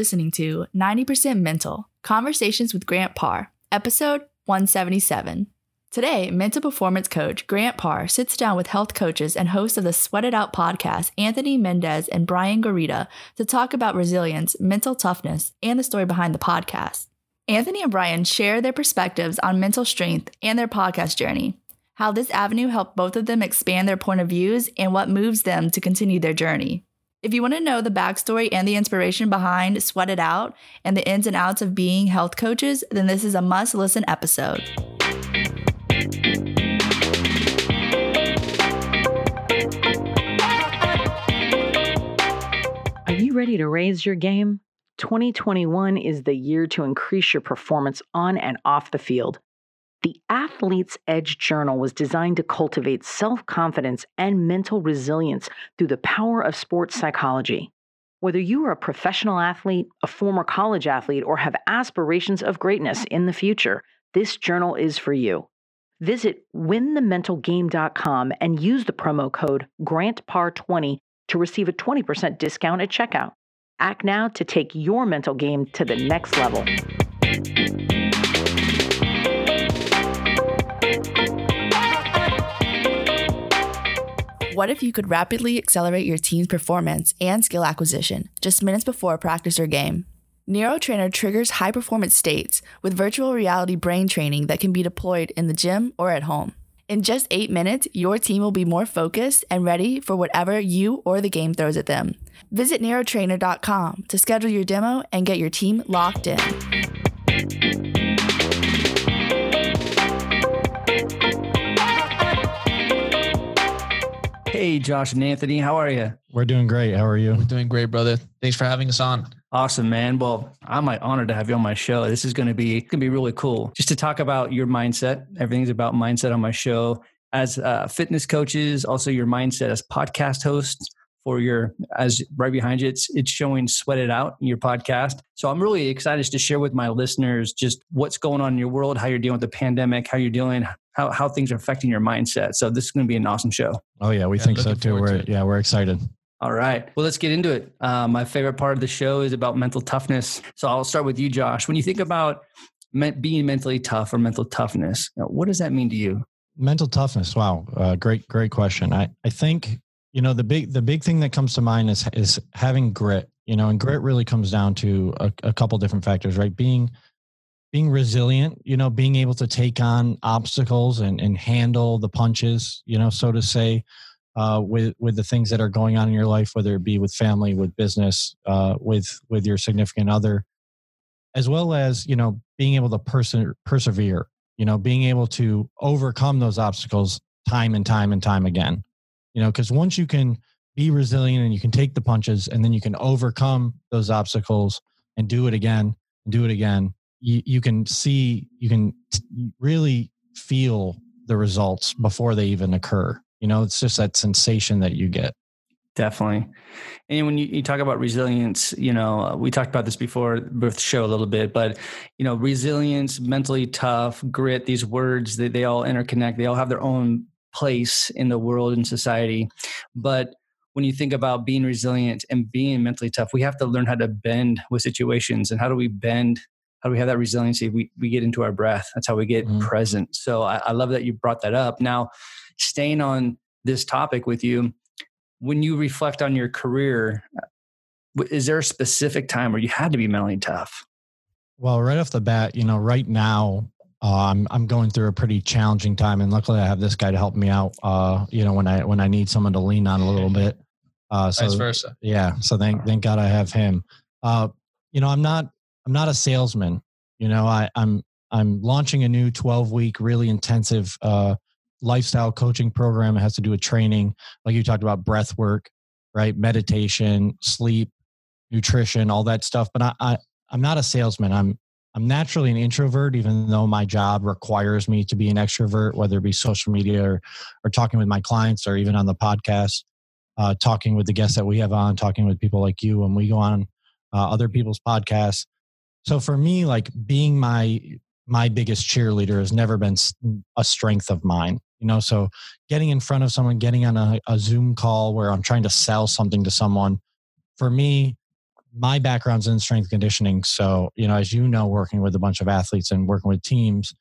listening to 90% Mental Conversations with Grant Parr, episode 177. Today, mental performance coach Grant Parr sits down with health coaches and hosts of the Sweat It Out podcast, Anthony Mendez and Brian Garita, to talk about resilience, mental toughness, and the story behind the podcast. Anthony and Brian share their perspectives on mental strength and their podcast journey, how this avenue helped both of them expand their point of views, and what moves them to continue their journey. If you want to know the backstory and the inspiration behind Sweat It Out and the ins and outs of being health coaches, then this is a must listen episode. Are you ready to raise your game? 2021 is the year to increase your performance on and off the field. The Athlete's Edge Journal was designed to cultivate self confidence and mental resilience through the power of sports psychology. Whether you are a professional athlete, a former college athlete, or have aspirations of greatness in the future, this journal is for you. Visit winthementalgame.com and use the promo code GRANTPAR20 to receive a 20% discount at checkout. Act now to take your mental game to the next level. What if you could rapidly accelerate your team's performance and skill acquisition just minutes before a practice or game? NeuroTrainer triggers high performance states with virtual reality brain training that can be deployed in the gym or at home. In just eight minutes, your team will be more focused and ready for whatever you or the game throws at them. Visit neurotrainer.com to schedule your demo and get your team locked in. Hey, Josh and Anthony, how are you? We're doing great. How are you? We're doing great, brother. Thanks for having us on. Awesome, man. Well, I'm like honored to have you on my show. This is going to be going to be really cool. Just to talk about your mindset. Everything's about mindset on my show. As uh, fitness coaches, also your mindset as podcast hosts for your as right behind you it's it's showing sweat it out in your podcast so i'm really excited to share with my listeners just what's going on in your world how you're dealing with the pandemic how you're dealing how, how things are affecting your mindset so this is going to be an awesome show Oh yeah, we Yeah, think so too. We're to yeah, we're excited. all right well let's get into it uh, my favorite part of the show is about mental toughness so i'll start with you josh when you think about me- being mentally tough or mental toughness you know, what does that mean to you Mental toughness. Wow, uh, great great question. I I think you know the big the big thing that comes to mind is is having grit. You know, and grit really comes down to a, a couple different factors, right? Being being resilient, you know, being able to take on obstacles and and handle the punches, you know, so to say, uh, with with the things that are going on in your life, whether it be with family, with business, uh, with with your significant other, as well as you know being able to perse- persevere. You know, being able to overcome those obstacles time and time and time again. You know, because once you can be resilient and you can take the punches, and then you can overcome those obstacles and do it again, and do it again, you, you can see, you can really feel the results before they even occur. You know, it's just that sensation that you get. Definitely. And when you, you talk about resilience, you know, we talked about this before the show a little bit, but, you know, resilience, mentally tough, grit, these words, they, they all interconnect. They all have their own place in the world and society. But when you think about being resilient and being mentally tough, we have to learn how to bend with situations. And how do we bend? How do we have that resiliency? We, we get into our breath. That's how we get Mhm. present. So I, I love that you brought that up. Now, staying on this topic with you, when you reflect on your career, is there a specific time where you had to be mentally tough? Well, right off the bat, you know, right now, uh, I'm I'm going through a pretty challenging time, and luckily I have this guy to help me out. Uh, you know, when I when I need someone to lean on a little bit. Uh, so Vice versa. yeah, so thank thank God I have him. Uh, you know, I'm not I'm not a salesman. You know, I I'm I'm launching a new 12 week really intensive uh, lifestyle coaching program. It has to do with training, like you talked about breath work, right? Meditation, sleep, nutrition, all that stuff. But I, I I'm not a salesman. I'm I'm naturally an introvert, even though my job requires me to be an extrovert, whether it be social media or, or talking with my clients or even on the podcast, uh, talking with the guests that we have on, talking with people like you when we go on uh, other people's podcasts. So for me, like being my my biggest cheerleader has never been a strength of mine. You know, so getting in front of someone, getting on a, a Zoom call where I'm trying to sell something to someone, for me, my background's in strength conditioning. So, you know, as you know, working with a bunch of athletes and working with teams,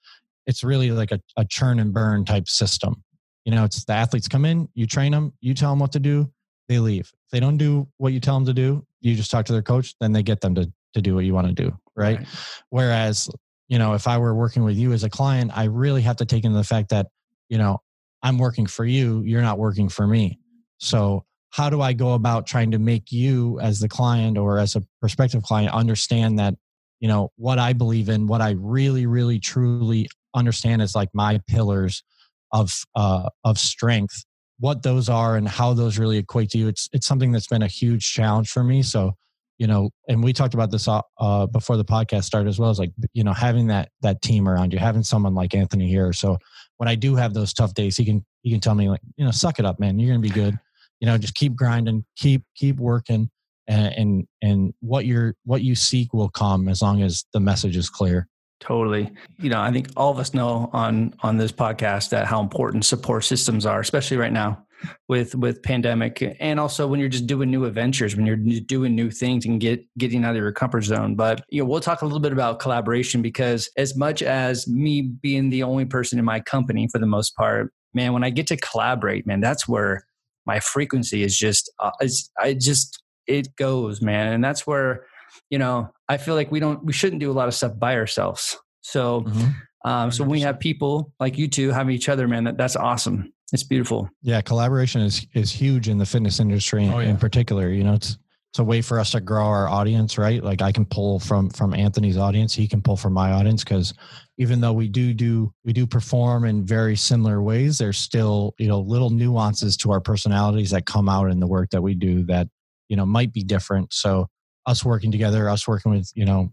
it's really like a, a churn and burn type system. You know, it's the athletes come in, you train them, you tell them what to do, they leave. If they don't do what you tell them to do, you just talk to their coach, then they get them to, to do what you want to do. Right? right. Whereas, you know, if I were working with you as a client, I really have to take into the fact that, you know, I'm working for you, you're not working for me. So how do I go about trying to make you as the client or as a prospective client understand that, you know, what I believe in, what I really, really, truly understand is like my pillars of uh, of strength, what those are and how those really equate to you. It's it's something that's been a huge challenge for me. So, you know, and we talked about this uh, uh before the podcast started as well. As like, you know, having that that team around you, having someone like Anthony here. So when I do have those tough days, he can he can tell me like, you know, suck it up, man. You're gonna be good you know just keep grinding keep keep working and and, and what you're what you seek will come as long as the message is clear totally you know i think all of us know on on this podcast that how important support systems are especially right now with with pandemic and also when you're just doing new adventures when you're doing new things and get getting out of your comfort zone but you know we'll talk a little bit about collaboration because as much as me being the only person in my company for the most part man when i get to collaborate man that's where my frequency is just uh, is, I just it goes, man, and that's where you know I feel like we don't we shouldn't do a lot of stuff by ourselves. So, mm-hmm. um, so when we have people like you two having each other, man, that that's awesome. It's beautiful. Yeah, collaboration is is huge in the fitness industry oh, yeah. in particular. You know, it's it's a way for us to grow our audience, right? Like I can pull from from Anthony's audience, he can pull from my audience because even though we do do we do perform in very similar ways there's still you know little nuances to our personalities that come out in the work that we do that you know might be different so us working together us working with you know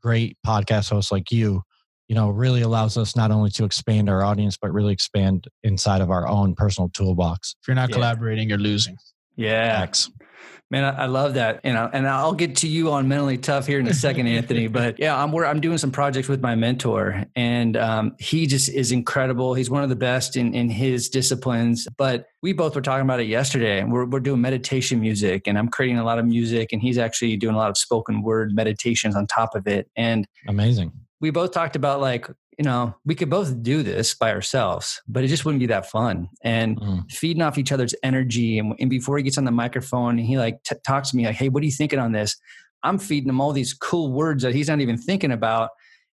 great podcast hosts like you you know really allows us not only to expand our audience but really expand inside of our own personal toolbox if you're not yeah. collaborating you're losing yeah Man, I, love that, and I, and I'll get to you on mentally tough here in a second, Anthony. But yeah, I'm I'm doing some projects with my mentor, and um, he just is incredible. He's one of the best in in his disciplines. But we both were talking about it yesterday. We're we're doing meditation music, and I'm creating a lot of music, and he's actually doing a lot of spoken word meditations on top of it. And amazing. We both talked about like you know, we could both do this by ourselves, but it just wouldn't be that fun. And mm. feeding off each other's energy. And, and, before he gets on the microphone, he like t- talks to me like, "Hey, what are you thinking on this?" I'm feeding him all these cool words that he's not even thinking about,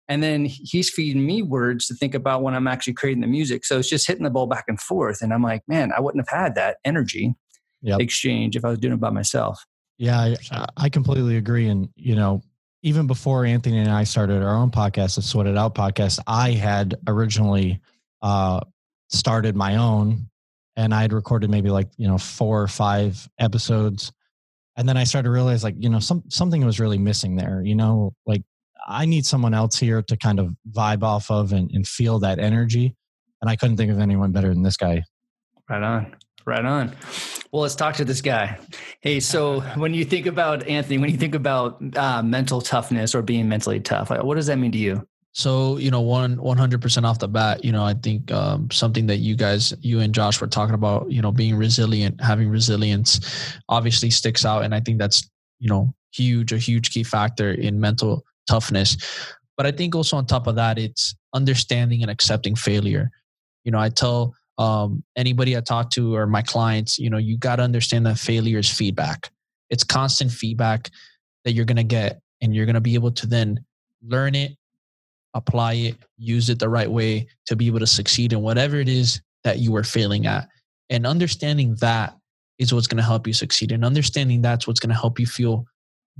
and then he's feeding me words to think about when I'm actually creating the music. So it's just hitting the ball back and forth. And I'm like, man, I wouldn't have had that energy yep. exchange if I was doing it by myself. Yeah, I, I completely agree. And you know, even before Anthony and I started our own podcast, the Sweat It Out podcast, I had originally uh, started my own and I had recorded maybe like, you know, four or five episodes. And then I started to realize like, you know, some something was really missing there. You know, like I need someone else here to kind of vibe off of and, and feel that energy. And I couldn't think of anyone better than this guy. Right on. Right on. Well, let's talk to this guy. Hey, so when you think about Anthony, when you think about uh, mental toughness or being mentally tough, what does that mean to you? So you know, one one hundred percent off the bat, you know, I think um, something that you guys, you and Josh, were talking about, you know, being resilient, having resilience, obviously sticks out, and I think that's you know huge, a huge key factor in mental toughness. But I think also on top of that, it's understanding and accepting failure. You know, I tell um, anybody I talk to or my clients, you know, you got to understand that failure is feedback. It's constant feedback that you're going to get, and you're going to be able to then learn it, apply it, use it the right way to be able to succeed in whatever it is that you are failing at. And understanding that is what's going to help you succeed. And understanding that's what's going to help you feel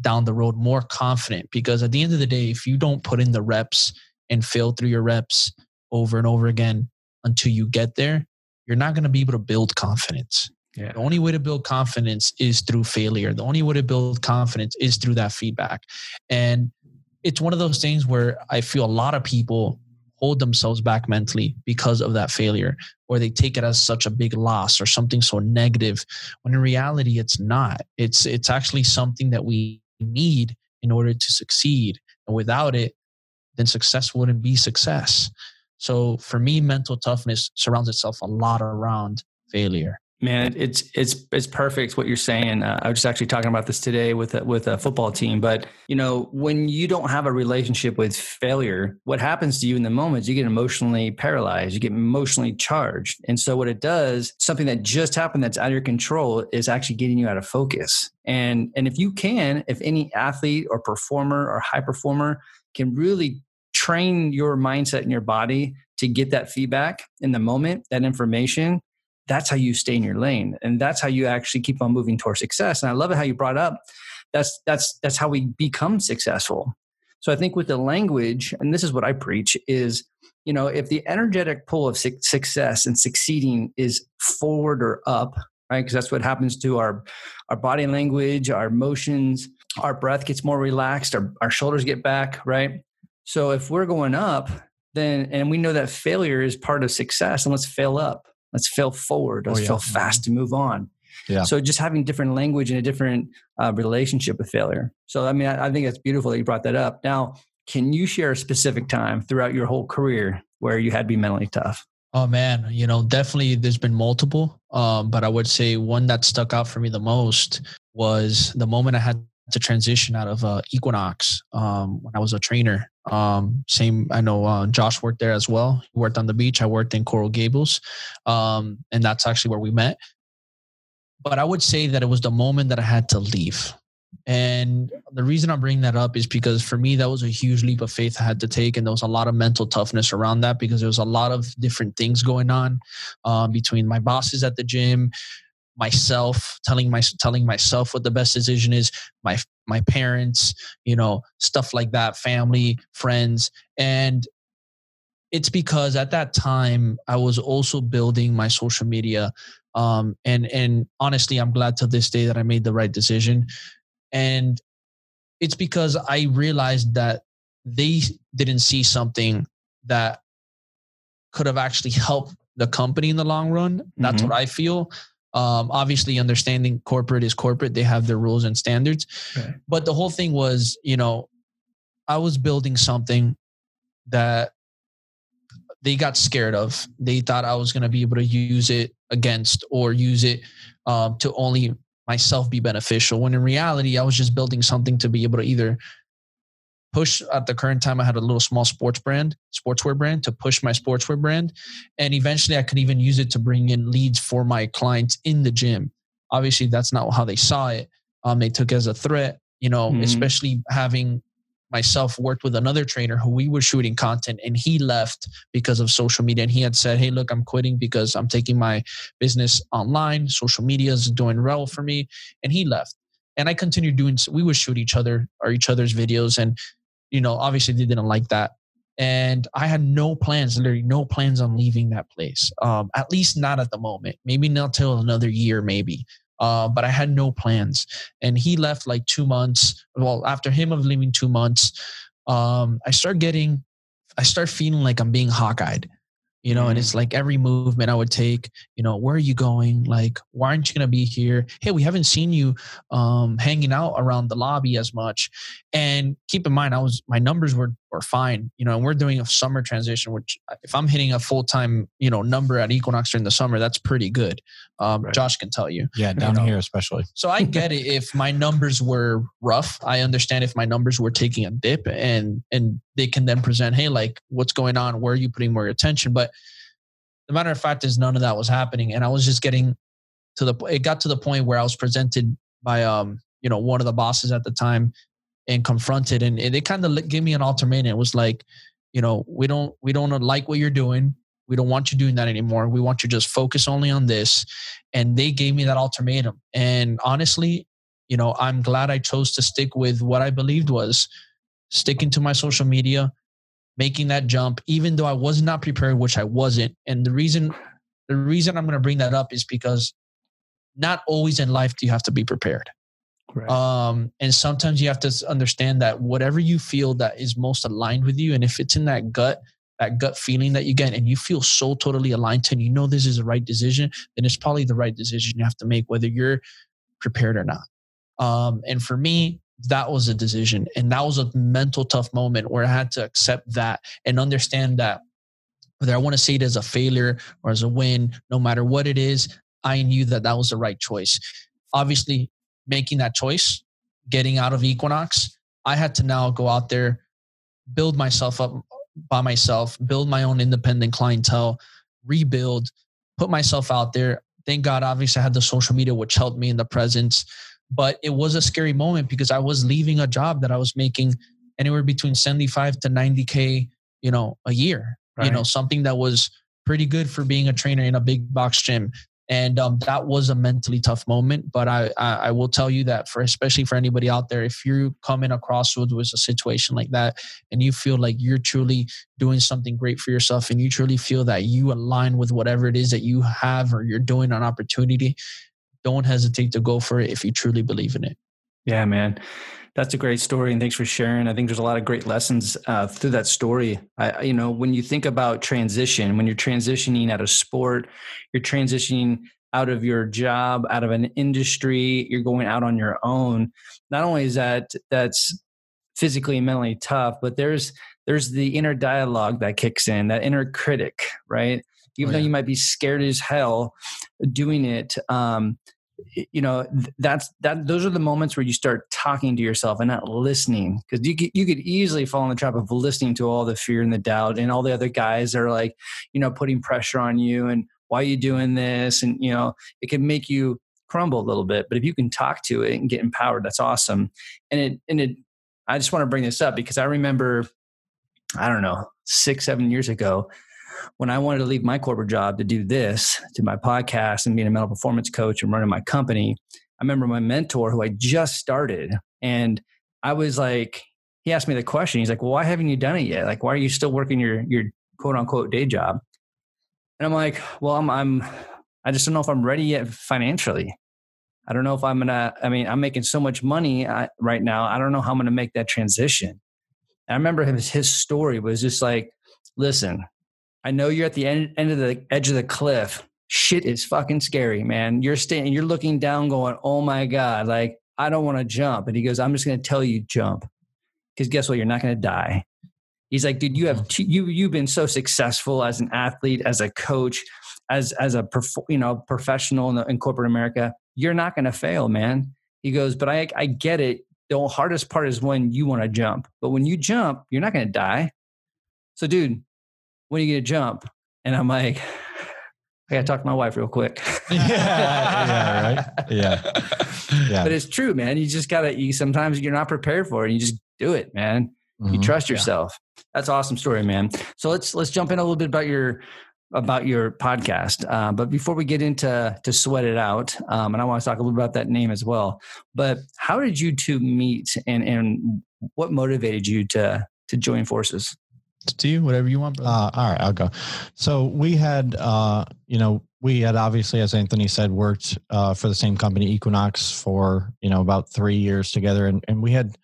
down the road more confident. Because at the end of the day, if you don't put in the reps and fail through your reps over and over again, until you get there, you're not going to be able to build confidence. Yeah. The only way to build confidence is through failure. The only way to build confidence is through that feedback. And it's one of those things where I feel a lot of people hold themselves back mentally because of that failure, or they take it as such a big loss or something so negative. When in reality, it's not. It's it's actually something that we need in order to succeed. And without it, then success wouldn't be success. So for me, mental toughness surrounds itself a lot around failure. Man, it's it's it's perfect what you're saying. Uh, I was just actually talking about this today with a, with a football team. But you know, when you don't have a relationship with failure, what happens to you in the moment is you get emotionally paralyzed, you get emotionally charged, and so what it does, something that just happened that's out of your control, is actually getting you out of focus. And and if you can, if any athlete or performer or high performer can really train your mindset and your body to get that feedback in the moment, that information that's how you stay in your lane and that's how you actually keep on moving towards success and i love it how you brought up that's that's that's how we become successful. So i think with the language and this is what i preach is you know if the energetic pull of su- success and succeeding is forward or up right because that's what happens to our our body language our emotions our breath gets more relaxed our, our shoulders get back right so if we're going up then and we know that failure is part of success and let's fail up let's fail forward let's oh, yeah. fail fast to move on yeah. So just having different language and a different uh, relationship with failure. So I mean, I, I think that's beautiful that you brought that up. Now, can you share a specific time throughout your whole career where you had to be mentally tough? Oh man, you know, definitely there's been multiple. Um, but I would say one that stuck out for me the most was the moment I had to transition out of uh, Equinox um, when I was a trainer. Um, same, I know uh, Josh worked there as well. He worked on the beach. I worked in Coral Gables, um, and that's actually where we met. But I would say that it was the moment that I had to leave. And the reason I'm bringing that up is because for me, that was a huge leap of faith I had to take. And there was a lot of mental toughness around that because there was a lot of different things going on um, between my bosses at the gym, myself telling my telling myself what the best decision is my my parents you know stuff like that family friends. And it's because at that time i was also building my social media. Um, and and honestly i'm glad to this day that i made the right decision. And it's because i realized that they didn't see something that could have actually helped the company in the long run. That's mm-hmm. what i feel um, obviously, understanding corporate is corporate; they have their rules and standards. Right. But the whole thing was, you know, I was building something that they got scared of. They thought I was going to be able to use it against or use it um, to only myself be beneficial. When in reality, I was just building something to be able to either push at the current time i had a little small sports brand sportswear brand to push my sportswear brand. And eventually i could even use it to bring in leads for my clients in the gym. Obviously that's not how they saw it. Um, they took as a threat you know mm-hmm. especially having myself worked with another trainer who we were shooting content and he left because of social media. And he had said hey look i'm quitting because i'm taking my business online. Social media is doing well for me. And he left. And i continued doing we would shoot each other or each other's videos. And you know, obviously they didn't like that. And I had no plans, literally no plans on leaving that place. Um, at least not at the moment. Maybe not till another year, maybe. Uh, but I had no plans. And he left like two months. Well, after him of leaving two months, um, I start getting, I start feeling like I'm being hawk-eyed you know, and it's mm-hmm. like every movement I would take, you know, where are you going? Like, why aren't you going to be here? Hey, we haven't seen you um, hanging out around the lobby as much. And keep in mind, I was, my numbers were, were fine, you know, and we're doing a summer transition, which uh, if I'm hitting a full time, you know, number at Equinox during the summer, that's pretty good. Um, right. Josh can tell you. Yeah, down you know? here especially. So I get it. If my numbers were rough, I understand if my numbers were taking a dip and, and they can then present, hey, like what's going on? Where are you putting more attention? But the matter of fact is none of that was happening. And I was just getting to the, it got to the point where I was presented by, um, you know, one of the bosses at the time and confronted and it, kind of gave me an ultimatum. It was like, you know, we don't, we don't like what you're doing. We don't want you doing that anymore. We want you just focus only on this. And they gave me that ultimatum. And honestly, you know, I'm glad I chose to stick with what I believed was sticking to my social media, making that jump, even though I was not prepared, which I wasn't. And the reason the reason I'm going to bring that up is because not always in life do you have to be prepared. Right. Um, and sometimes you have to understand that whatever you feel that is most aligned with you, and if it's in that gut, that gut feeling that you get, and you feel so totally aligned to, and you know this is the right decision, then it's probably the right decision you have to make, whether you're prepared or not. Um, and for me, that was a decision. And that was a mental tough moment where I had to accept that and understand that whether I want to see it as a failure or as a win, no matter what it is, I knew that that was the right choice. Obviously, making that choice, getting out of Equinox, I had to now go out there, build myself up by myself, build my own independent clientele, rebuild, put myself out there. Thank God, obviously, I had the social media, which helped me in the presence. But it was a scary moment because I was leaving a job that I was making anywhere between 75 to 90K, you know, a year, right. you know, something that was pretty good for being a trainer in a big box gym and um, that was a mentally tough moment but I, I, I will tell you that for especially for anybody out there if you're coming across with, with a situation like that and you feel like you're truly doing something great for yourself and you truly feel that you align with whatever it is that you have or you're doing an opportunity don't hesitate to go for it if you truly believe in it yeah man that's a great story, and thanks for sharing. I think there's a lot of great lessons uh, through that story. I, you know, when you think about transition, when you're transitioning out of sport, you're transitioning out of your job, out of an industry, you're going out on your own. Not only is that that's physically and mentally tough, but there's there's the inner dialogue that kicks in, that inner critic, right? Even oh, yeah. though you might be scared as hell doing it, um, you know that's that those are the moments where you start talking to yourself and not listening because you could, you could easily fall in the trap of listening to all the fear and the doubt and all the other guys are like you know putting pressure on you and why are you doing this? and you know it can make you crumble a little bit but if you can talk to it and get empowered that's awesome. And it and it i just want to bring this up because i remember i don't know six seven years ago when I wanted to leave my corporate job to do this, to my podcast and being a mental performance coach and running my company, I remember my mentor who I just started and I was like, he asked me the question. He's like, well, why haven't you done it yet? Like, why are you still working your, your quote unquote day job? And I'm like, well, I'm, I'm, I just don't know if I'm ready yet financially. I don't know if I'm gonna. I mean, I'm making so much money right now. I don't know how I'm gonna make that transition. And I remember his his story was just like, listen, I know you're at the end, end of the edge of the cliff. Shit is fucking scary, man. You're standing, you're looking down, going, "Oh my god!" Like I don't want to jump. And he goes, "I'm just going to tell you jump, because guess what? You're not going to die." He's like, "Dude, you have mm. two, you you've been so successful as an athlete, as a coach, as as a you know professional in, the, in corporate America. You're not going to fail, man." He goes, "But I I get it. The hardest part is when you want to jump, but when you jump, you're not going to die." So, dude, when are you going to jump? And I'm like, I got to talk to my wife real quick. yeah, yeah, right. Yeah, yeah. But it's true, man. You just gotta. You sometimes you're not prepared for it. You just do it, man. Mm-hmm. You trust yourself. Yeah. That's awesome story, man. So let's let's jump in a little bit about your about your podcast. Uh, but before we get into to sweat it out, um, and I want to talk a little bit about that name as well. But how did you two meet, and and what motivated you to to join forces? To you, whatever you want. Uh, all right, I'll go. So we had, uh, you know, we had obviously, as Anthony said, worked uh, for the same company, Equinox, for you know about three years together, and, and we had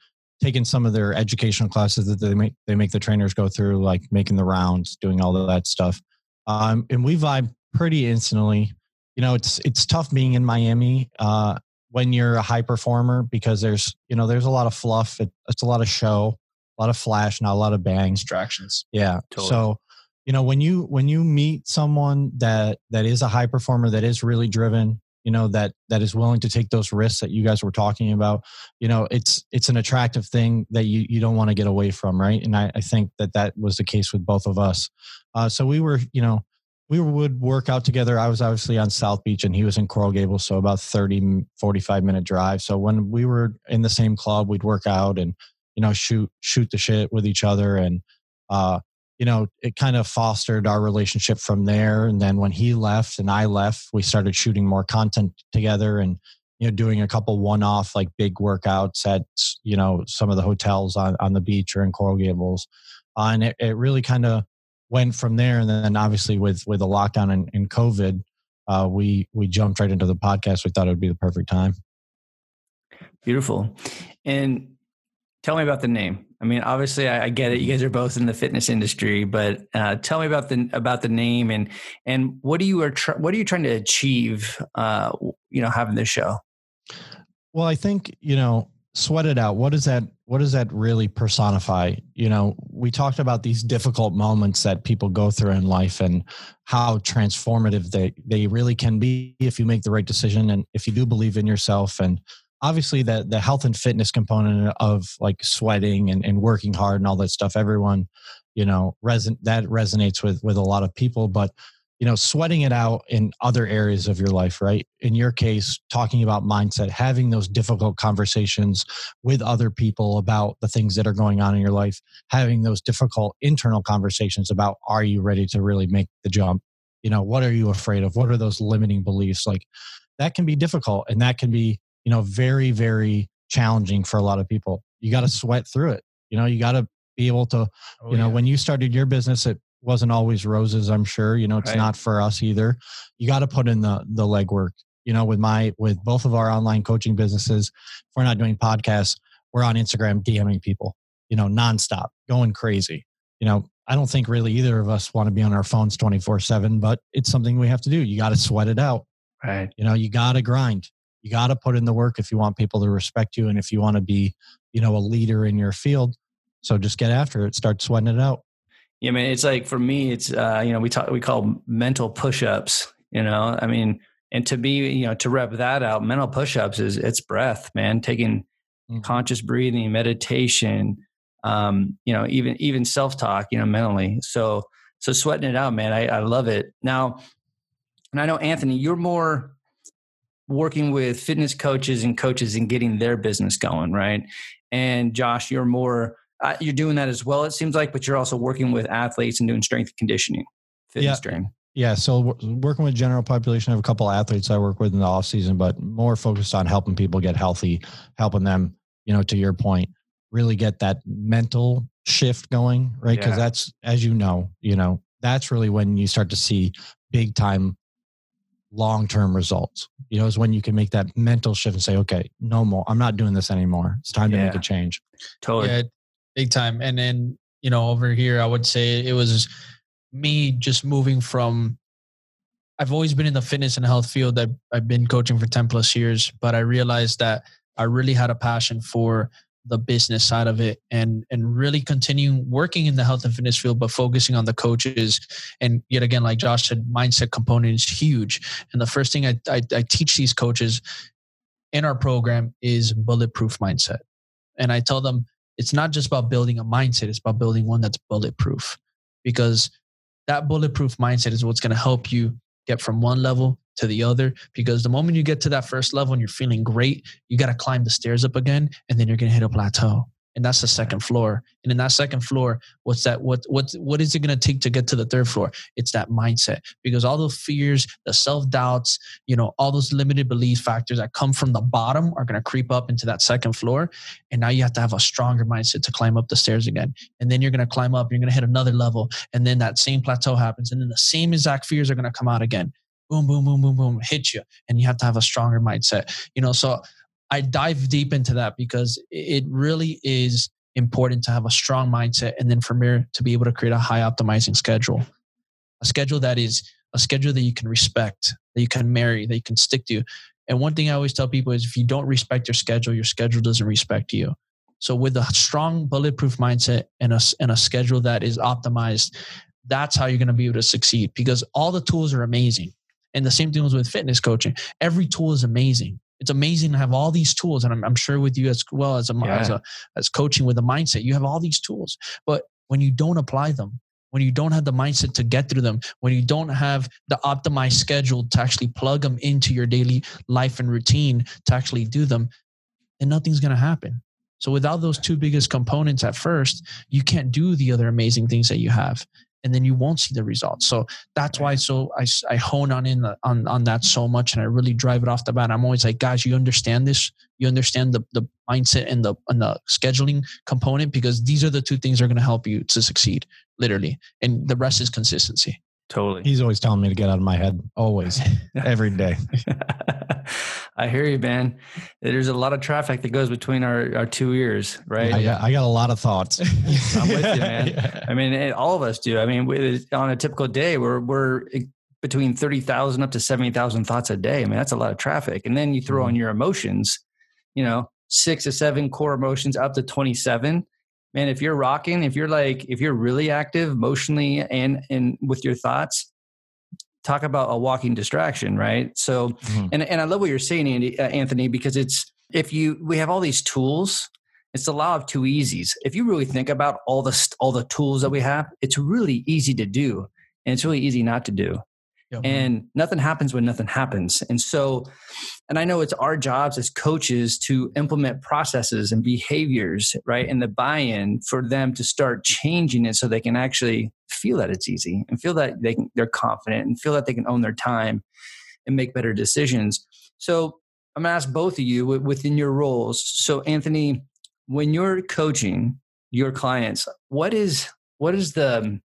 taken some of their educational classes that they make they make the trainers go through, like making the rounds, doing all of that stuff, um, and we vibe pretty instantly. You know, it's it's tough being in Miami uh, when you're a high performer because there's you know there's a lot of fluff, it, it's a lot of show a lot of flash, not a lot of bang. Distractions. Yeah. Totally. So, you know, when you when you meet someone that that is a high performer, that is really driven, you know, that that is willing to take those risks that you guys were talking about, you know, it's it's an attractive thing that you you don't want to get away from, right? And I, I think that that was the case with both of us. Uh, so we were, you know, we would work out together. I was obviously on South Beach and he was in Coral Gables, so about 30, 45 minute drive. So when we were in the same club, we'd work out and you know shoot shoot the shit with each other and uh you know it kind of fostered our relationship from there. And then when he left and i left we started shooting more content together and you know doing a couple one-off like big workouts at you know some of the hotels on, on the beach or in coral gables. Uh, and it, it really kind of went from there. And then obviously with with the lockdown and, and covid uh, we we jumped right into the podcast. We thought it would be the perfect time. Beautiful. And Tell me about the name. I mean, obviously, I, I get it. You guys are both in the fitness industry, but uh, tell me about the about the name and and what do you are tr- what are you trying to achieve? Uh, you know, having this show. Well, I think you know sweat it out what does that what does that really personify you know we talked about these difficult moments that people go through in life and how transformative they they really can be if you make the right decision and if you do believe in yourself and obviously the the health and fitness component of like sweating and, and working hard and all that stuff everyone you know reson- that resonates with with a lot of people but you know sweating it out in other areas of your life right? In your case talking about mindset having those difficult conversations with other people about the things that are going on in your life having those difficult internal conversations about are you ready to really make the jump? You know what are you afraid of? What are those limiting beliefs? Like that can be difficult and that can be you know very very challenging for a lot of people. You got to sweat through it you know you got to be able to oh, you know yeah. when you started your business it wasn't always roses i'm sure you know it's right. not for us either. You got to put in the the legwork you know with my with both of our online coaching businesses if we're not doing podcasts we're on instagram dming people you know nonstop going crazy. You know i don't think really either of us want to be on our phones 24 7 but it's something we have to do you got to sweat it out. Right. You know you got to grind you got to put in the work if you want people to respect you and if you want to be you know a leader in your field so just get after it start sweating it out yeah, man it's like for me, it's uh, you know, we talk we call mental push-ups. You know, I mean, and to be you know to rep that out, mental push-ups is it's breath, man. Taking mm-hmm. conscious breathing, meditation, um, you know, even even self-talk, you know, mentally. So so sweating it out, man. I, I love it. Now, and I know Anthony, you're more working with fitness coaches and coaches and getting their business going, right? And Josh, you're more uh, you're doing that as well. It seems like, but you're also working with athletes and doing strength and conditioning, fitness yeah. training. Yeah, so working with general population, I have a couple of athletes I work with in the off season, but more focused on helping people get healthy, helping them, you know, to your point, really get that mental shift going, right? Because yeah. that's, as you know, you know, that's really when you start to see big time, long term results. You know, is when you can make that mental shift and say, okay, no more. I'm not doing this anymore. It's time yeah. to make a change. Totally. Yeah, big time. And then, you know, over here, I would say it was me just moving from, I've always been in the fitness and health field. I've, I've been coaching for 10 plus years, but I realized that I really had a passion for the business side of it and and really continue working in the health and fitness field but focusing on the coaches. And yet again like josh said mindset component is huge. And the first thing I, I, I teach these coaches in our program is bulletproof mindset. And i tell them it's not just about building a mindset, it's about building one that's bulletproof. Because that bulletproof mindset is what's going to help you get from one level to the other. Because the moment you get to that first level and you're feeling great, you got to climb the stairs up again and then you're going to hit a plateau and that's the second floor. And in that second floor what's that what what what is it going to take to get to the third floor? It's that mindset. Because all those fears the self-doubts you know all those limited belief factors that come from the bottom are going to creep up into that second floor. And now you have to have a stronger mindset to climb up the stairs again. And then you're going to climb up you're going to hit another level. And then that same plateau happens. And then the same exact fears are going to come out again. Boom boom boom boom boom hit you. And you have to have a stronger mindset. You know so I dive deep into that because it really is important to have a strong mindset and then from there to be able to create a high optimizing schedule. A schedule that is a schedule that you can respect, that you can marry, that you can stick to. And one thing I always tell people is if you don't respect your schedule, your schedule doesn't respect you. So with a strong bulletproof mindset and a, and a schedule that is optimized, that's how you're going to be able to succeed because all the tools are amazing. And the same thing was with fitness coaching. Every tool is amazing it's amazing to have all these tools and i'm, I'm sure with you as well as a, yeah. as a as coaching with a mindset you have all these tools. But when you don't apply them when you don't have the mindset to get through them when you don't have the optimized schedule to actually plug them into your daily life and routine to actually do them then nothing's going to happen. So without those two biggest components at first you can't do the other amazing things that you have and then you won't see the results. So that's why so I, I hone on in the, on on that so much, and I really drive it off the bat. I'm always like, guys, you understand this? You understand the the mindset and the and the scheduling component because these are the two things that are going to help you to succeed, literally, and the rest is consistency. Totally. He's always telling me to get out of my head. Always. Every day. I hear you, man. There's a lot of traffic that goes between our, our two ears, right? I got, I got a lot of thoughts. I'm with you, man. yeah. I mean, all of us do. I mean, on a typical day, we're, we're between 30,000 up to 70,000 thoughts a day. I mean, that's a lot of traffic. And then you throw mm-hmm. on your emotions, you know, six to seven core emotions up to 27 man if you're rocking if you're like if you're really active emotionally and and with your thoughts talk about a walking distraction right? So mm-hmm. and, and i love what you're saying Andy, uh, anthony because it's if you we have all these tools it's the law of two easies. If you really think about all the all the tools that we have it's really easy to do and it's really easy not to do and nothing happens when nothing happens. And so and i know it's our jobs as coaches to implement processes and behaviors right and the buy-in for them to start changing it so they can actually feel that it's easy and feel that they can, they're confident and feel that they can own their time and make better decisions. So i'm going to ask both of you within your roles. So anthony when you're coaching your clients what is what is the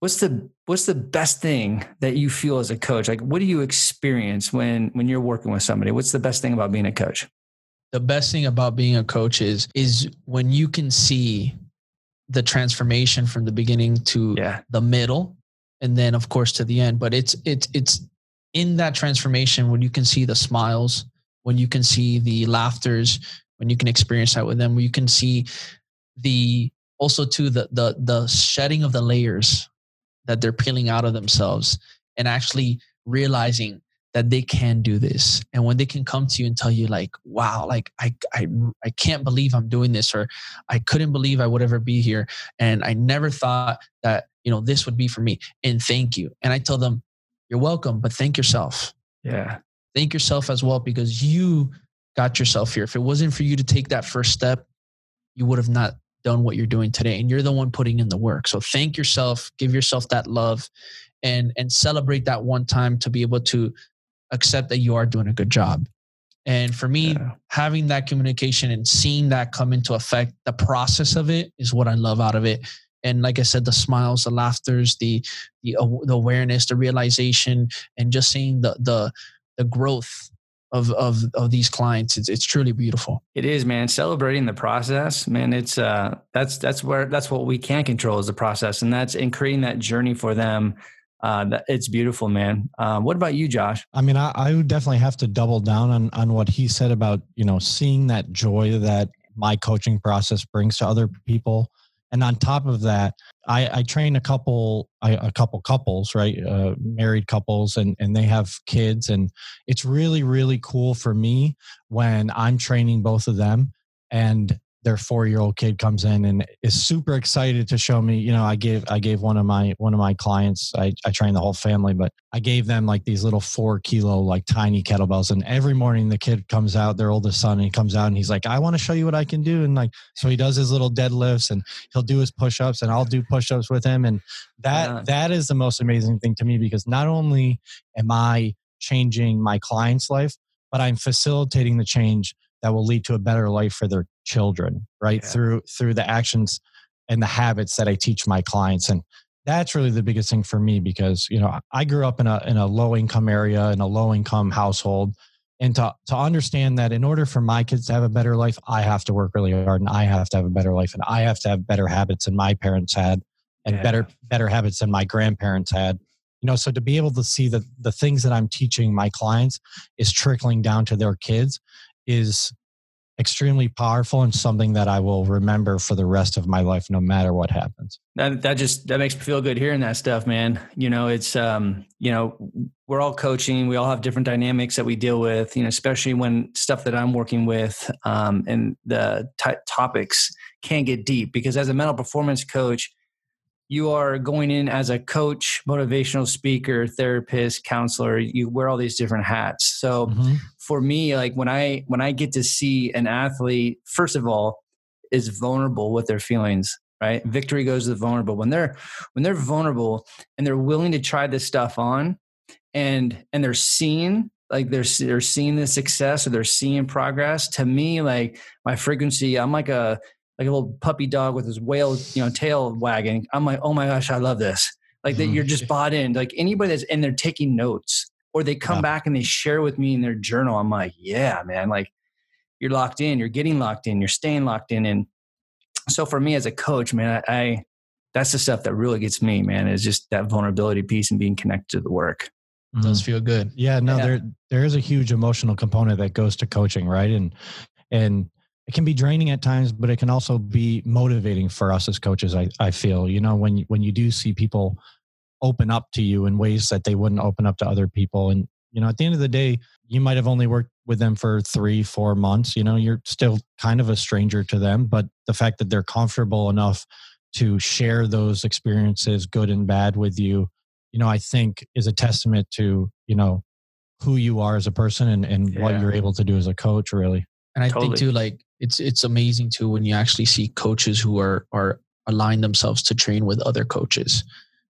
what's the what's the best thing that you feel as a coach? Like what do you experience when when you're working with somebody? What's the best thing about being a coach? The best thing about being a coach is is when you can see the transformation from the beginning to yeah. the middle and then of course to the end. But it's it's it's in that transformation when you can see the smiles when you can see the laughters when you can experience that with them when you can see the also to the the the shedding of the layers that they're peeling out of themselves and actually realizing that they can do this. And when they can come to you and tell you like wow like I, I i can't believe i'm doing this or i couldn't believe i would ever be here and i never thought that you know this would be for me and thank you. And i tell them you're welcome but thank yourself. Yeah. Thank yourself as well because you got yourself here. If it wasn't for you to take that first step you would have not done what you're doing today and you're the one putting in the work. So thank yourself give yourself that love and and celebrate that one time to be able to accept that you are doing a good job. And for me yeah. having that communication and seeing that come into effect the process of it is what i love out of it. And like i said the smiles the laughters the the, the awareness the realization and just seeing the the the growth of of of these clients. It's it's truly beautiful. It is, man. Celebrating the process, man. It's uh that's that's where that's what we can control is the process, and that's in creating that journey for them. Uh, that, it's beautiful, man. Um, what about you, Josh? I mean, I, I would definitely have to double down on on what he said about you know seeing that joy that my coaching process brings to other people and on top of that i, I train a couple I, a couple couples right uh, married couples and, and they have kids and it's really really cool for me when i'm training both of them and their four year old kid comes in and is super excited to show me you know i gave i gave one of my one of my clients i, I train the whole family but i gave them like these little four kilo like tiny kettlebells and every morning the kid comes out their oldest son and he comes out and he's like i want to show you what i can do and like so he does his little deadlifts and he'll do his push-ups and i'll do push-ups with him and that yeah. that is the most amazing thing to me because not only am i changing my client's life but i'm facilitating the change that will lead to a better life for their children right yeah. through through the actions and the habits that i teach my clients and that's really the biggest thing for me because you know i grew up in a in a low income area in a low income household and to to understand that in order for my kids to have a better life i have to work really hard and i have to have a better life and i have to have better habits than my parents had and yeah. better better habits than my grandparents had you know so to be able to see that the things that i'm teaching my clients is trickling down to their kids is extremely powerful and something that I will remember for the rest of my life, no matter what happens. That that just that makes me feel good hearing that stuff, man. You know, it's um, you know, we're all coaching. We all have different dynamics that we deal with. You know, especially when stuff that I'm working with, um, and the t- topics can get deep because as a mental performance coach, you are going in as a coach, motivational speaker, therapist, counselor. You wear all these different hats. So mm-hmm. for me, like when I when I get to see an athlete, first of all, is vulnerable with their feelings, right? Victory goes to the vulnerable. When they're when they're vulnerable and they're willing to try this stuff on and and they're seeing like they're they're seeing the success or they're seeing progress to me like my frequency i'm like a like a little puppy dog with his whale, you know, tail wagging. I'm like, oh my gosh, I love this. Like that, you're just mm-hmm. bought in. Like anybody that's and they're taking notes, or they come yeah. back and they share with me in their journal. I'm like, yeah, man, like you're locked in. You're getting locked in. You're staying locked in. And so for me as a coach, man, I, I that's the stuff that really gets me, man. Is just that vulnerability piece and being connected to the work. Mm-hmm. Does feel good. Yeah, no, yeah. there there is a huge emotional component that goes to coaching, right? And and it can be draining at times, but it can also be motivating for us as coaches. I, I feel, you know, when, when you do see people open up to you in ways that they wouldn't open up to other people. And, you know, at the end of the day, you might have only worked with them for three, four months. You know, you're still kind of a stranger to them, but the fact that they're comfortable enough to share those experiences, good and bad, with you, you know, I think is a testament to, you know, who you are as a person and, and yeah. what you're able to do as a coach, really. And I totally. think too, like it's it's amazing too when you actually see coaches who are are align themselves to train with other coaches,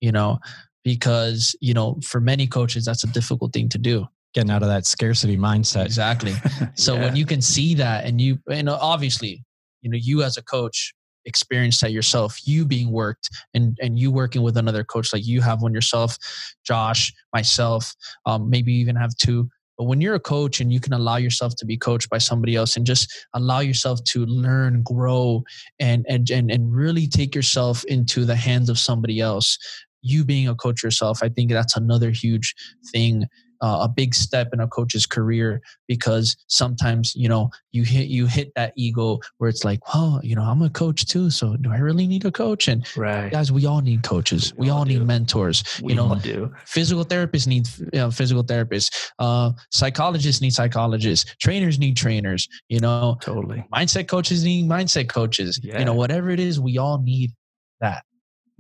you know, because you know for many coaches that's a difficult thing to do. Getting out of that scarcity mindset. Exactly. So yeah. when you can see that, and you, and obviously, you know, you as a coach experience that yourself you being worked and and you working with another coach like you have one yourself josh myself um, maybe even have two but when you're a coach and you can allow yourself to be coached by somebody else and just allow yourself to learn, grow, and and and, and really take yourself into the hands of somebody else, you being a coach yourself, I think that's another huge thing uh, a big step in a coach's career because sometimes you know you hit you hit that ego where it's like well you know i'm a coach too so do i really need a coach? And right. guys we all need coaches. We, we all, all need mentors we you know? do. physical therapists need you know, physical therapists. Uh, psychologists need psychologists. Trainers need trainers you know? Totally. Mindset coaches need mindset coaches. Yeah. you know whatever it is we all need that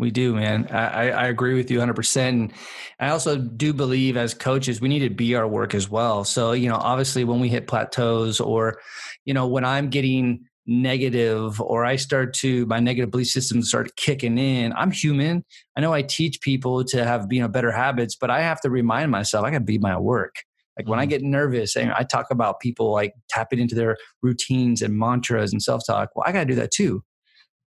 we do, man. I, I agree with you 100%. And I also do believe as coaches, we need to be our work as well. So, you know, obviously when we hit plateaus or, you know, when I'm getting negative or I start to, my negative belief systems start kicking in, I'm human. I know I teach people to have, you know, better habits, but I have to remind myself, I got to be my work. Like when I mm-hmm. get nervous and I talk about people like tapping into their routines and mantras and self talk, well, I got to do that too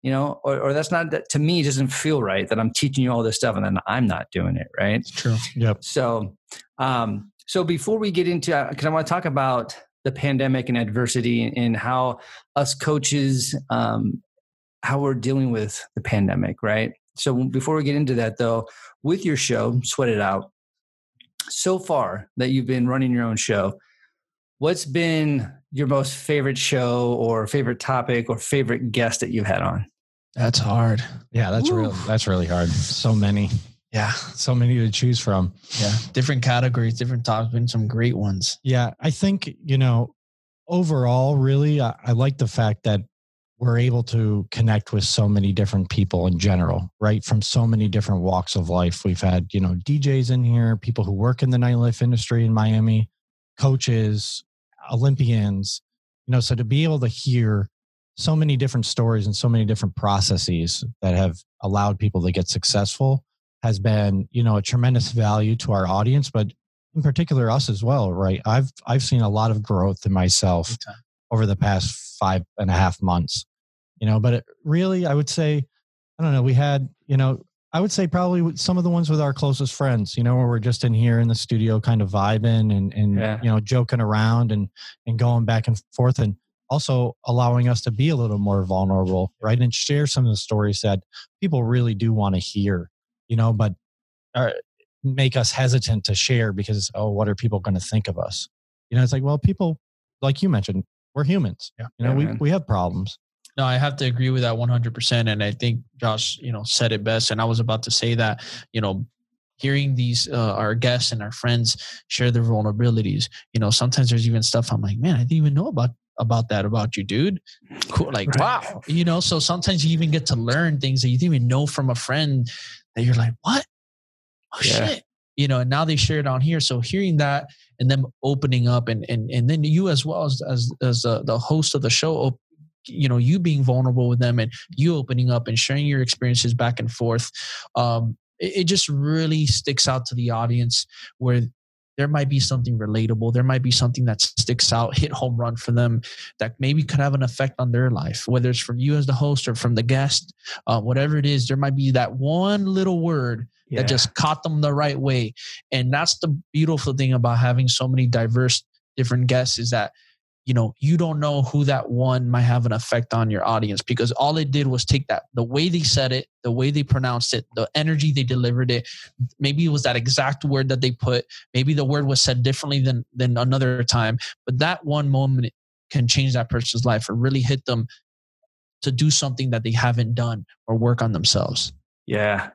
you know, or, or that's not that to me doesn't feel right that I'm teaching you all this stuff and then I'm not doing it. Right. It's true. Yep. So, um, so before we get into, uh, cause I want to talk about the pandemic and adversity and how us coaches, um, how we're dealing with the pandemic. Right. So before we get into that though, with your show, sweat it out so far that you've been running your own show, what's been your most favorite show or favorite topic or favorite guest that you've had on? That's hard. Yeah, that's real. That's really hard. So many. Yeah, so many to choose from. Yeah, different categories, different topics, been some great ones. Yeah, I think you know, overall, really, I, I like the fact that we're able to connect with so many different people in general, right? From so many different walks of life. We've had, you know, DJs in here, people who work in the nightlife industry in Miami, coaches, Olympians, you know, so to be able to hear so many different stories and so many different processes that have allowed people to get successful has been, you know, a tremendous value to our audience, but in particular us as well, right? I've I've seen a lot of growth in myself over the past five and a half months. You know, but it really I would say, I don't know, we had, you know, I would say probably some of the ones with our closest friends, you know, where we're just in here in the studio kind of vibing and, and yeah. you know, joking around and, and going back and forth and also allowing us to be a little more vulnerable, right? And share some of the stories that people really do want to hear, you know, but are, make us hesitant to share because, oh, what are people going to think of us? You know, it's like, well, people, like you mentioned, we're humans. Yeah. You know, yeah, we, we have problems. No, I have to agree with that 100%. And I think Josh, you know, said it best. And I was about to say that, you know, hearing these uh, our guests and our friends share their vulnerabilities you know sometimes there's even stuff i'm like man i didn't even know about about that about you dude cool like right. wow you know so sometimes you even get to learn things that you didn't even know from a friend that you're like what oh yeah. shit you know and now they share it on here so hearing that and them opening up and and and then you as well as as, as the, the host of the show you know you being vulnerable with them and you opening up and sharing your experiences back and forth um, it, it just really sticks out to the audience where there might be something relatable there might be something that sticks out hit home run for them that maybe could have an effect on their life whether it's from you as the host or from the guest uh, whatever it is there might be that one little word yeah. that just caught them the right way and that's the beautiful thing about having so many diverse different guests is that you know you don't know who that one might have an effect on your audience because all it did was take that the way they said it the way they pronounced it the energy they delivered it maybe it was that exact word that they put maybe the word was said differently than than another time but that one moment can change that person's life or really hit them to do something that they haven't done or work on themselves. Yeah.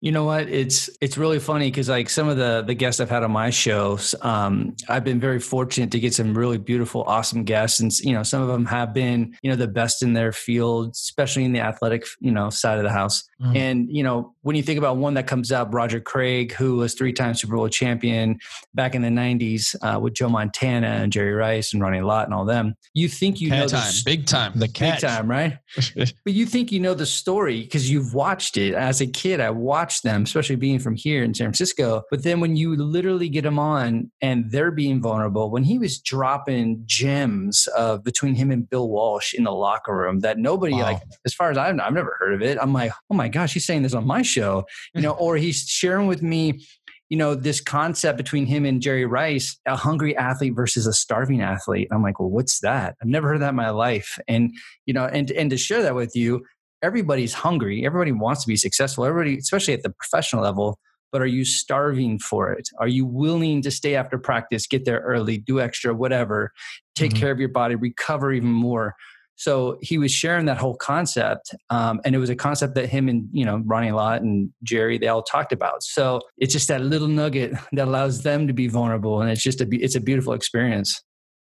You know what? It's it's really funny because like some of the the guests I've had on my shows, um, I've been very fortunate to get some really beautiful, awesome guests, and you know some of them have been you know the best in their field, especially in the athletic you know side of the house. Mm-hmm. And you know when you think about one that comes up, Roger Craig, who was three time Super Bowl champion back in the '90s uh, with Joe Montana and Jerry Rice and Ronnie Lott and all them, you think you Cat know time, big time, the big time, right? but you think you know the story because you've watched it as a kid. I watch them, especially being from here in San Francisco. But then when you literally get them on and they're being vulnerable, when he was dropping gems of between him and Bill Walsh in the locker room that nobody wow. like, as far as I've, I've never heard of it. I'm like, oh my gosh, he's saying this on my show, you know, or he's sharing with me you know, this concept between him and Jerry Rice, a hungry athlete versus a starving athlete. I'm like, well, what's that? I've never heard that in my life. And, you know, and, and to share that with you, everybody's hungry. Everybody wants to be successful. Everybody, especially at the professional level, but are you starving for it? Are you willing to stay after practice, get there early, do extra, whatever, take mm-hmm. care of your body, recover even more? So he was sharing that whole concept, um, and it was a concept that him and you know Ronnie Lott and Jerry they all talked about. So it's just that little nugget that allows them to be vulnerable, and it's just a it's a beautiful experience.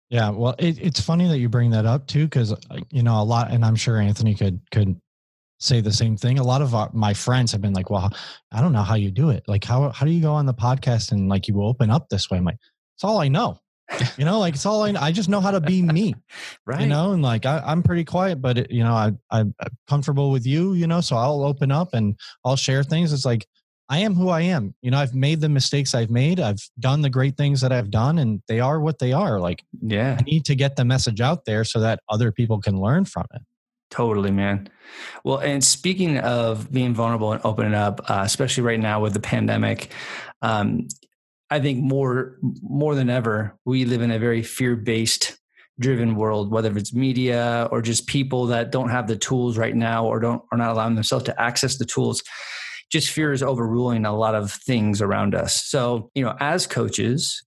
Yeah, well, it, it's funny that you bring that up too, because uh, you know a lot, and I'm sure Anthony could could say the same thing. A lot of our, my friends have been like, "Well, I don't know how you do it. Like, how how do you go on the podcast and like you open up this way?" I'm like, "It's all I know." you know, like it's all I, I just know how to be me, right? You know, and like I, am pretty quiet, but it, you know, I, I'm comfortable with you, you know, so I'll open up and I'll share things. It's like I am who I am. You know, I've made the mistakes I've made. I've done the great things that I've done, and they are what they are. Like, yeah, I need to get the message out there so that other people can learn from it. Totally, man. Well, and speaking of being vulnerable and opening up, uh, especially right now with the pandemic, um, I think more more than ever, we live in a very fear based driven world, whether it's media or just people that don't have the tools right now or don't are not allowing themselves to access the tools. Just fear is overruling a lot of things around us. So, you know, as coaches,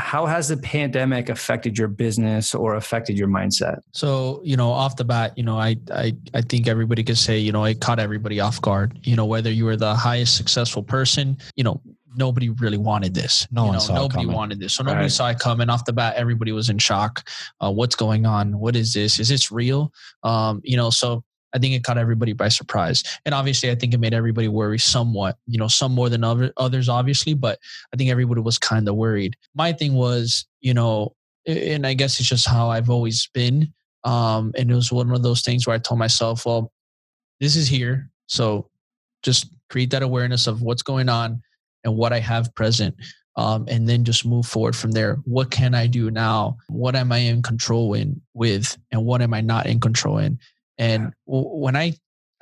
how has the pandemic affected your business or affected your mindset? So you know off the bat you know i i, I think everybody could say you know it caught everybody off guard. You know whether you were the highest successful person you know nobody really wanted this. No you one saw nobody wanted this. So nobody right. saw it coming. Off the bat everybody was in shock. Uh, what's going on? What is this? Is this real? Um, you know so I think it caught everybody by surprise. And obviously, I think it made everybody worry somewhat, you know, some more than other, others, obviously, but I think everybody was kind of worried. My thing was, you know, and I guess it's just how I've always been. Um, and it was one of those things where I told myself, well, this is here. So just create that awareness of what's going on and what I have present. Um, and then just move forward from there. What can I do now? What am I in control in with, and what am I not in control in? And when I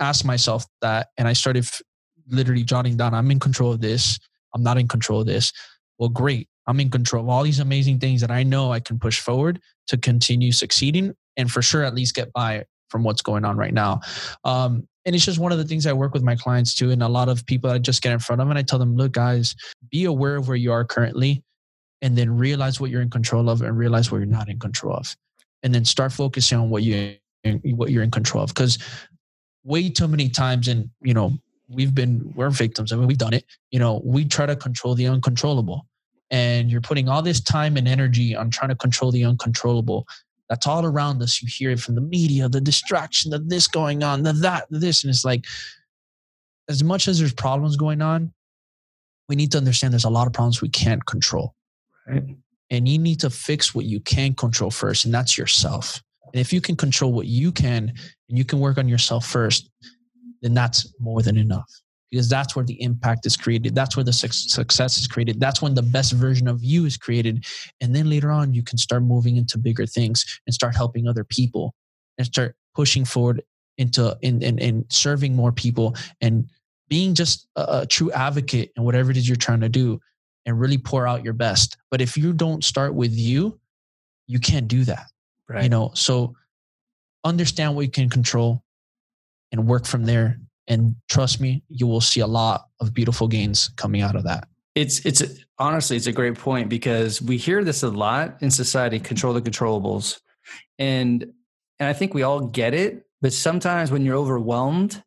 asked myself that and I started f- literally jotting down, I'm in control of this, I'm not in control of this. Well, great. I'm in control of all these amazing things that I know I can push forward to continue succeeding and for sure at least get by from what's going on right now. Um, and it's just one of the things I work with my clients too. And a lot of people I just get in front of and I tell them, look, guys, be aware of where you are currently and then realize what you're in control of and realize what you're not in control of. And then start focusing on what you what you're in control of. Because way too many times and you know we've been we're victims i mean we've done it you know we try to control the uncontrollable. And you're putting all this time and energy on trying to control the uncontrollable. That's all around us. You hear it from the media the distraction the this going on the that the this and it's like as much as there's problems going on we need to understand there's a lot of problems we can't control. Right. And you need to fix what you can control first and that's yourself and if you can control what you can and you can work on yourself first, then that's more than enough because that's where the impact is created. That's where the success is created. That's when the best version of you is created. And then later on, you can start moving into bigger things and start helping other people and start pushing forward into in, in, in serving more people and being just a, a true advocate in whatever it is you're trying to do and really pour out your best. But if you don't start with you, you can't do that. Right. You know, so understand what you can control and work from there. And trust me, you will see a lot of beautiful gains coming out of that. It's it's honestly it's a great point because we hear this a lot in society. Control the controllables, And and I think we all get it, but sometimes when you're overwhelmed,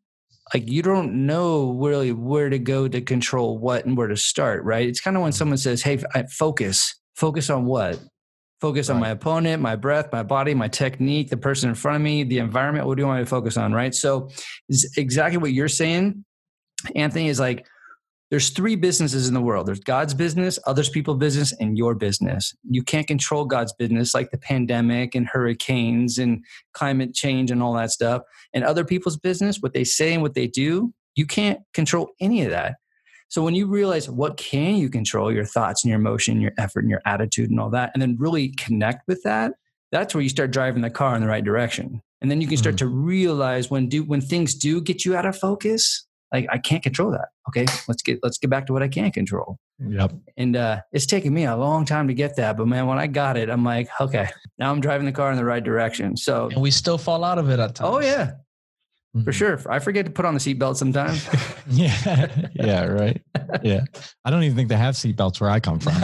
like you don't know really where to go to control what and where to start, right? It's kind of when mm-hmm. someone says, "Hey, focus. Focus on what? Focus right. on my opponent, my breath, my body, my technique, the person in front of me, the environment. What do you want me to focus on, right?" So, exactly what you're saying, Anthony. Is like there's three businesses in the world there's god's business others people's business and your business you can't control god's business like the pandemic and hurricanes and climate change and all that stuff and other people's business what they say and what they do you can't control any of that so when you realize what can you control your thoughts and your emotion your effort and your attitude and all that and then really connect with that that's where you start driving the car in the right direction and then you can start mm-hmm. to realize when do when things do get you out of focus like I can't control that. Okay, let's get let's get back to what I can control. Yep. And uh, it's taken me a long time to get that, but man, when I got it, I'm like, okay, now I'm driving the car in the right direction. So and we still fall out of it at times. Oh yeah, mm-hmm. for sure. I forget to put on the seatbelt sometimes. yeah, yeah, right. Yeah, I don't even think they have seatbelts where I come from.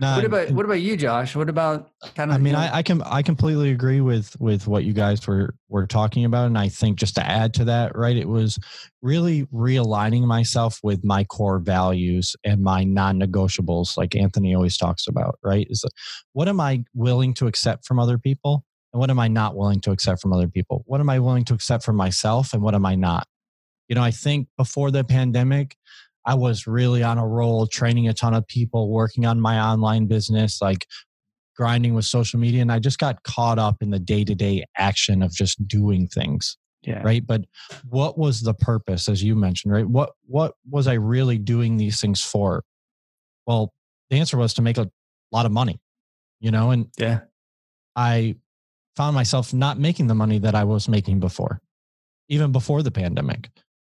No, what about what about you, Josh? What about kind of? I mean, I, I can I completely agree with with what you guys were were talking about, and I think just to add to that, right, it was really realigning myself with my core values and my non-negotiables, like Anthony always talks about. Right, is what am I willing to accept from other people, and what am I not willing to accept from other people? What am I willing to accept from myself, and what am I not? You know, I think before the pandemic, I was really on a roll, training a ton of people, working on my online business, like grinding with social media. And I just got caught up in the day to day action of just doing things. Yeah. Right. But what was the purpose, as you mentioned, right? What what was I really doing these things for? Well, the answer was to make a lot of money, you know, and yeah, I found myself not making the money that I was making before, even before the pandemic.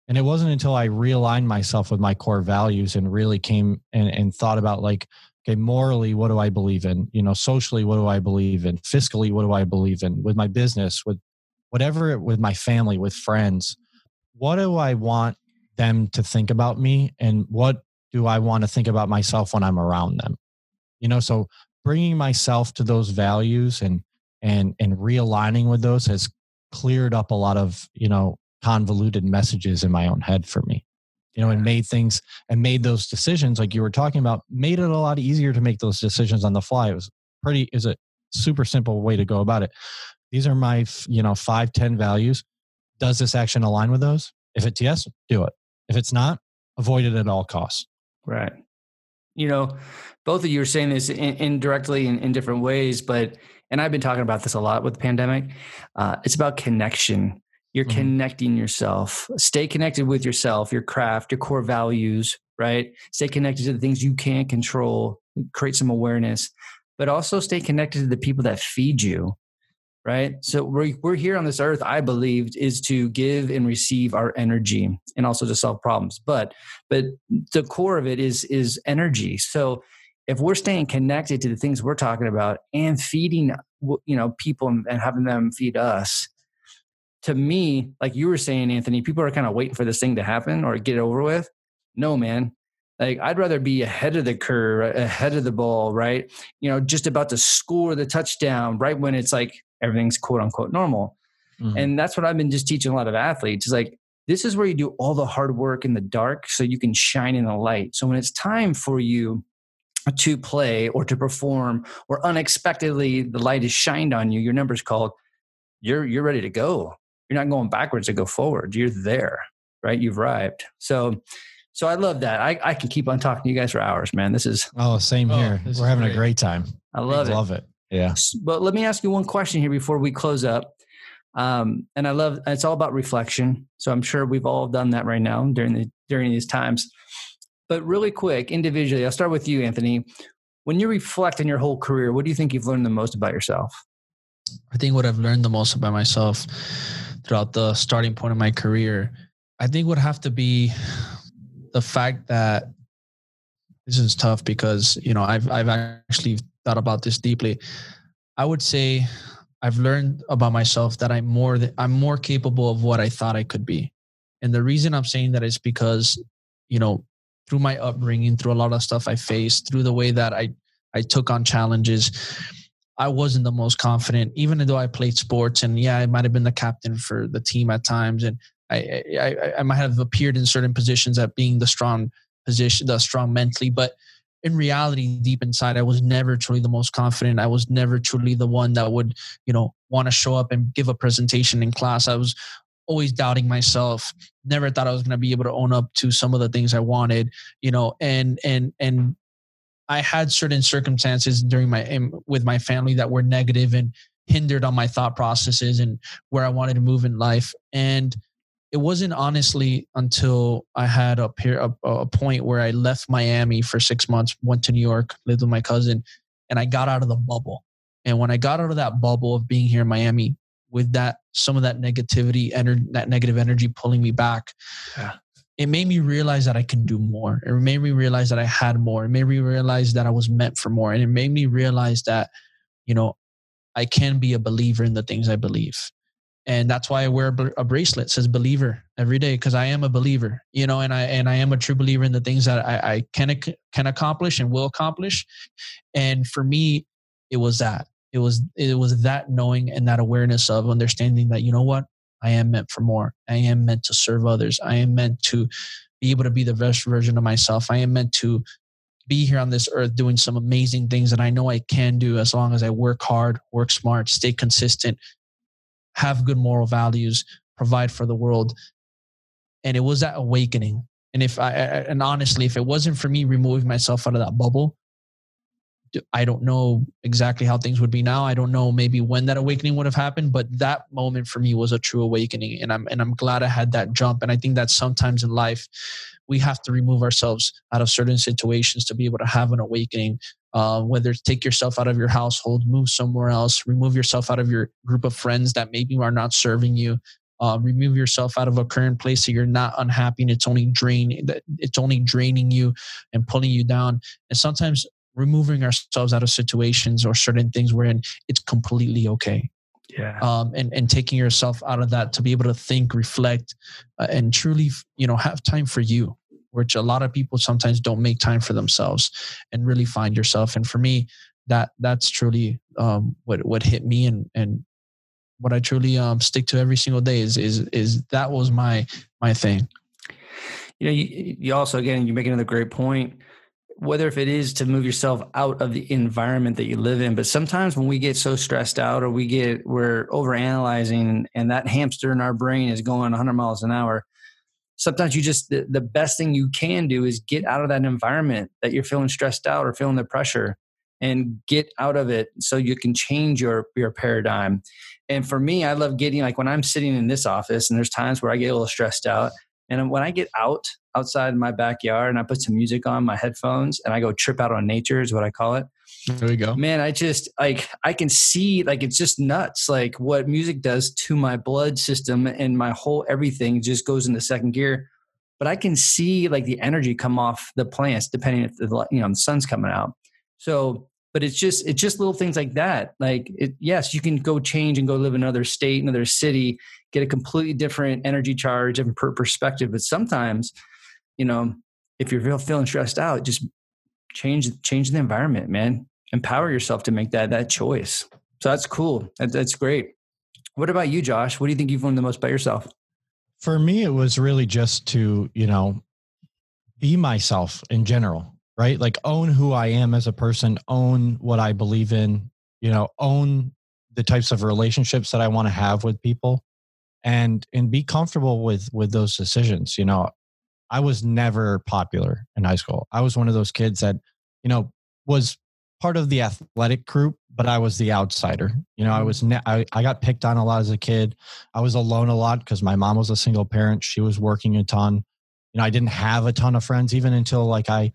And it wasn't until I realigned myself with my core values and really came and, and thought about like, okay, morally, what do I believe in? You know, socially, what do I believe in? Fiscally, what do I believe in? With my business, with whatever, with my family, with friends, what do I want them to think about me? And what do I want to think about myself when I'm around them? You know, so bringing myself to those values and and and realigning with those has cleared up a lot of you know convoluted messages in my own head for me. You know and made things and made those decisions like you were talking about made it a lot easier to make those decisions on the fly. It was pretty is a super simple way to go about it. These are my you know five ten values. Does this action align with those? If it's yes do it. If it's not avoid it at all costs. Right. You know both of you are saying this in, indirectly in, in different ways but and i've been talking about this a lot with the pandemic uh, it's about connection you're mm-hmm. connecting yourself. Stay connected with yourself, your craft, your core values, right? Stay connected to the things you can't control, create some awareness, but also stay connected to the people that feed you, right? So we're, we're here on this earth, I believe, is to give and receive our energy and also to solve problems. But but the core of it is is energy. So if we're staying connected to the things we're talking about and feeding you know people and having them feed us to me, like you were saying, Anthony, people are kind of waiting for this thing to happen or get over with. No, man. Like I'd rather be ahead of the curve, ahead of the ball, right? You know, just about to score the touchdown right when it's like everything's quote unquote normal. Mm-hmm. And that's what I've been just teaching a lot of athletes is like, this is where you do all the hard work in the dark so you can shine in the light. So when it's time for you to play or to perform or unexpectedly the light is shined on you, your number's called, you're you're ready to go you're not going backwards to go forward. You're there, right? You've arrived. So, so I love that. I, I can keep on talking to you guys for hours, man. This is oh, same oh, here. We're having great. a great time. I love it. Love it. Yeah. But let me ask you one question here before we close up. Um, and I love it's all about reflection. So I'm sure we've all done that right now during the during these times. But really quick, individually, I'll start with you, Anthony. When you reflect on your whole career, what do you think you've learned the most about yourself? I think what I've learned the most about myself throughout the starting point of my career, I think would have to be the fact that this is tough because you know I've I've actually thought about this deeply. I would say I've learned about myself that I'm more I'm more capable of what I thought I could be, and the reason I'm saying that is because you know through my upbringing, through a lot of stuff I faced, through the way that I I took on challenges. I wasn't the most confident, even though I played sports. And yeah, I might have been the captain for the team at times. And I, I, I might have appeared in certain positions at being the strong position, the strong mentally. But in reality, deep inside, I was never truly the most confident. I was never truly the one that would, you know, want to show up and give a presentation in class. I was always doubting myself. Never thought i was going to be able to own up to some of the things i wanted you know and and and i had certain circumstances during my with my family that were negative and hindered on my thought processes and where i wanted to move in life. And it wasn't honestly until i had a, a, a point where i left miami for six months went to new york lived with my cousin and i got out of the bubble. And when i got out of that bubble of being here in miami with that some of that negativity ener- that negative energy pulling me back yeah. it made me realize that i can do more. It made me realize that i had more. It made me realize that i was meant for more. And it made me realize that you know i can be a believer in the things i believe. And that's why i wear a bracelet. Says believer every day because i am a believer you know and i and i am a true believer in the things that i, I can can accomplish and will accomplish. And for me it was that it was it was that knowing and that awareness of understanding that you know what? I am meant for more. I am meant to serve others. I am meant to be able to be the best version of myself. I am meant to be here on this earth doing some amazing things that i know i can do as long as i work hard work smart stay consistent have good moral values provide for the world. And it was that awakening. And if i and honestly if it wasn't for me removing myself out of that bubble I don't know exactly how things would be now. I don't know maybe when that awakening would have happened, but that moment for me was a true awakening, and I'm and I'm glad I had that jump. And I think that sometimes in life, we have to remove ourselves out of certain situations to be able to have an awakening. Uh, whether it's take yourself out of your household, move somewhere else, remove yourself out of your group of friends that maybe are not serving you, uh, remove yourself out of a current place so you're not unhappy and it's only drain it's only draining you and pulling you down and sometimes removing ourselves out of situations or certain things wherein it's completely okay. Yeah. Um, and and taking yourself out of that to be able to think reflect uh, and truly you know have time for you which a lot of people sometimes don't make time for themselves and really find yourself. And for me that that's truly um, what what hit me and and what I truly um, stick to every single day is is is that was my my thing. You know, you, you also again you make another great point whether if it is to move yourself out of the environment that you live in but sometimes when we get so stressed out or we get we're over analyzing and that hamster in our brain is going 100 miles an hour sometimes you just the, the best thing you can do is get out of that environment that you're feeling stressed out or feeling the pressure and get out of it so you can change your your paradigm. And for me i love getting like when i'm sitting in this office and there's times where i get a little stressed out and when i get out outside my backyard and I put some music on my headphones and I go trip out on nature is what I call it. There we go. Man, I just like I can see like it's just nuts like what music does to my blood system and my whole everything just goes into second gear. But I can see like the energy come off the plants depending if the you know the sun's coming out. So but it's just it's just little things like that like it, yes you can go change and go live in another state another city get a completely different energy charge and perspective but sometimes you know, if you're feeling stressed out, just change change the environment, man. Empower yourself to make that that choice. So that's cool. That, that's great. What about you, Josh? What do you think you've learned the most about yourself? For me, it was really just to, you know, be myself in general, right? Like own who I am as a person, own what I believe in, you know, own the types of relationships that I want to have with people and and be comfortable with with those decisions. You know, I was never popular in high school. I was one of those kids that, you know, was part of the athletic group, but I was the outsider. You know, I mm. was ne- I, I got picked on a lot as a kid. I was alone a lot because my mom was a single parent. She was working a ton. You know, I didn't have a ton of friends even until like I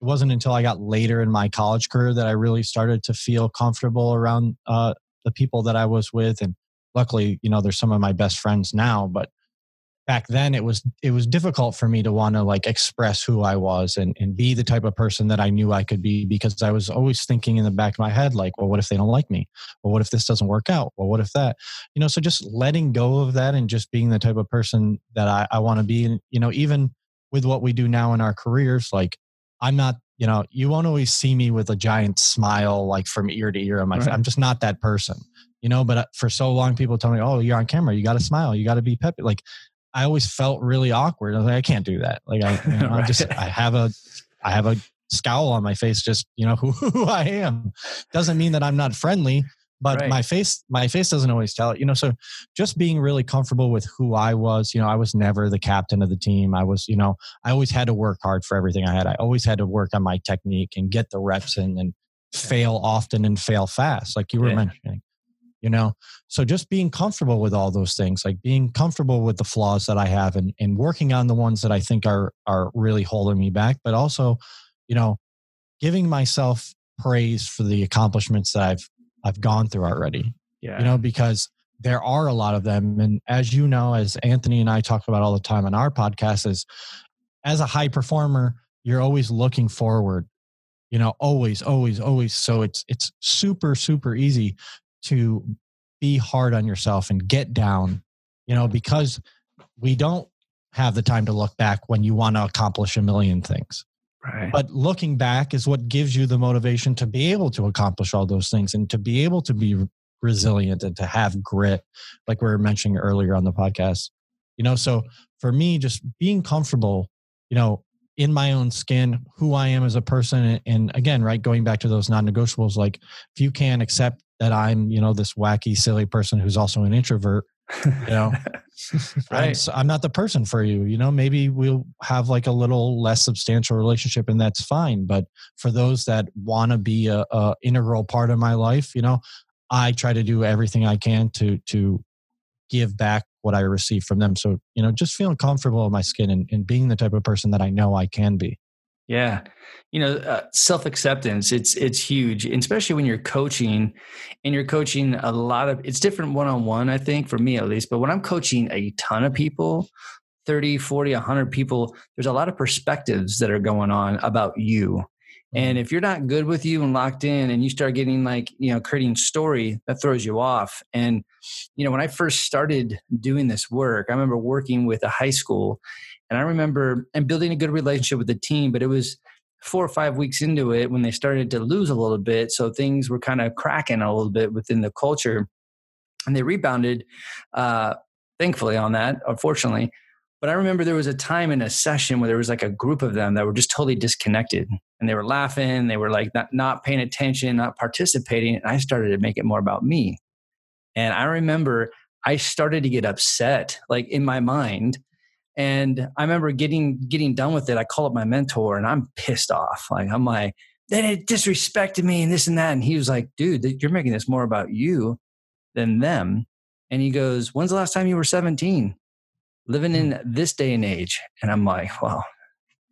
it wasn't until I got later in my college career that I really started to feel comfortable around uh, the people that I was with. And luckily, you know, they're some of my best friends now. But back then it was it was difficult for me to want to like express who I was and, and be the type of person that I knew I could be because I was always thinking in the back of my head like well what if they don't like me well what if this doesn't work out well what if that you know so just letting go of that and just being the type of person that I, I want to be and you know even with what we do now in our careers like I'm not you know, you won't always see me with a giant smile like from ear to ear on my. Right. I'm just not that person, you know. But uh, for so long, people tell me, "Oh, you're on camera. You got to smile. You got to be peppy." Like, I always felt really awkward. I was like, I can't do that. Like, I, you know, right. I just, I have a, I have a scowl on my face. Just you know who, who I am. Doesn't mean that I'm not friendly but right. my face my face doesn't always tell it you know so just being really comfortable with who i was you know i was never the captain of the team i was you know i always had to work hard for everything i had i always had to work on my technique and get the reps in and fail often and fail fast like you were yeah. mentioning you know so just being comfortable with all those things like being comfortable with the flaws that i have and, and working on the ones that i think are are really holding me back but also you know giving myself praise for the accomplishments that i've I've gone through already. Yeah. You know, because there are a lot of them. And as you know, as Anthony and I talk about all the time on our podcast, is as a high performer, you're always looking forward. You know, always, always, always. So it's it's super, super easy to be hard on yourself and get down, you know, because we don't have the time to look back when you want to accomplish a million things. Right. But looking back is what gives you the motivation to be able to accomplish all those things and to be able to be resilient and to have grit, like we were mentioning earlier on the podcast. You know, so for me, just being comfortable, you know, in my own skin, who I am as a person. And again, right, going back to those non negotiables, like if you can't accept that I'm, you know, this wacky, silly person who's also an introvert, you know? Right. I'm, I'm, not the person for you you know? Maybe we'll have like a little less substantial relationship and that's fine but for those that want to be a, a, integral part of my life you know i try to do everything i can to to give back what i receive from them. So you know just feeling comfortable in my skin and, and being the type of person that i know i can be yeah. You know, uh, self acceptance, it's, it's huge, and especially when you're coaching and you're coaching a lot of, it's different one on one, I think, for me at least. But when I'm coaching a ton of people, 30, 40, 100 people, there's a lot of perspectives that are going on about you. And mm-hmm. if you're not good with you and locked in and you start getting like, you know, creating story, that throws you off. And, you know, when I first started doing this work, I remember working with a high school and I remember and building a good relationship with the team, but it was four or five weeks into it when they started to lose a little bit. So things were kind of cracking a little bit within the culture. And they rebounded, uh, thankfully, on that, unfortunately. But I remember there was a time in a session where there was like a group of them that were just totally disconnected and they were laughing. They were like not, not paying attention, not participating. And I started to make it more about me. And I remember I started to get upset, like in my mind, and I remember getting getting done with it. I call up my mentor and I'm pissed off. Like I'm like, then it disrespected me and this and that. And he was like, dude, you're making this more about you than them. And he goes, When's the last time you were 17? Living in hmm. this day and age. And I'm like, well,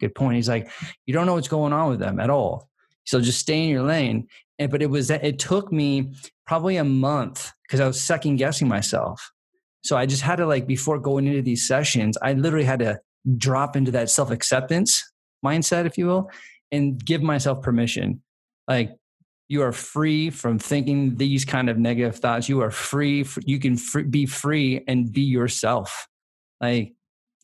good point. He's like, you don't know what's going on with them at all. So just stay in your lane. And but it was that it took me probably a month because I was second guessing myself. So I just had to like before going into these sessions, I literally had to drop into that self acceptance mindset, if you will, and give myself permission. Like you are free from thinking these kind of negative thoughts. You are free. You can be free and be yourself. Like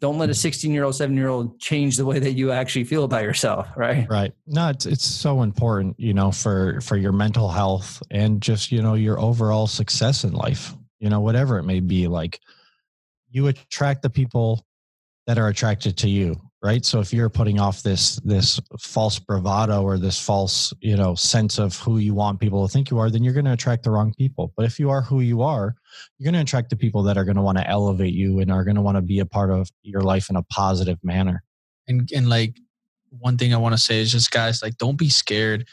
don't let a mm. 16 year old, seven year old change the way that you actually feel about yourself. Right. Right. No, it's, it's so important, you know, for, for your mental health and just, you know, your overall success in life you know, whatever it may be. Like you attract the people that are attracted to you, right? So if you're putting off this this false bravado or this false, you know, sense of who you want people to think you are, then you're going to attract the wrong people. But if you are who you are, you're going to attract the people that are going to want to elevate you and are going to want to be a part of your life in a positive manner. And and like one thing I want to say is just guys, like don't be scared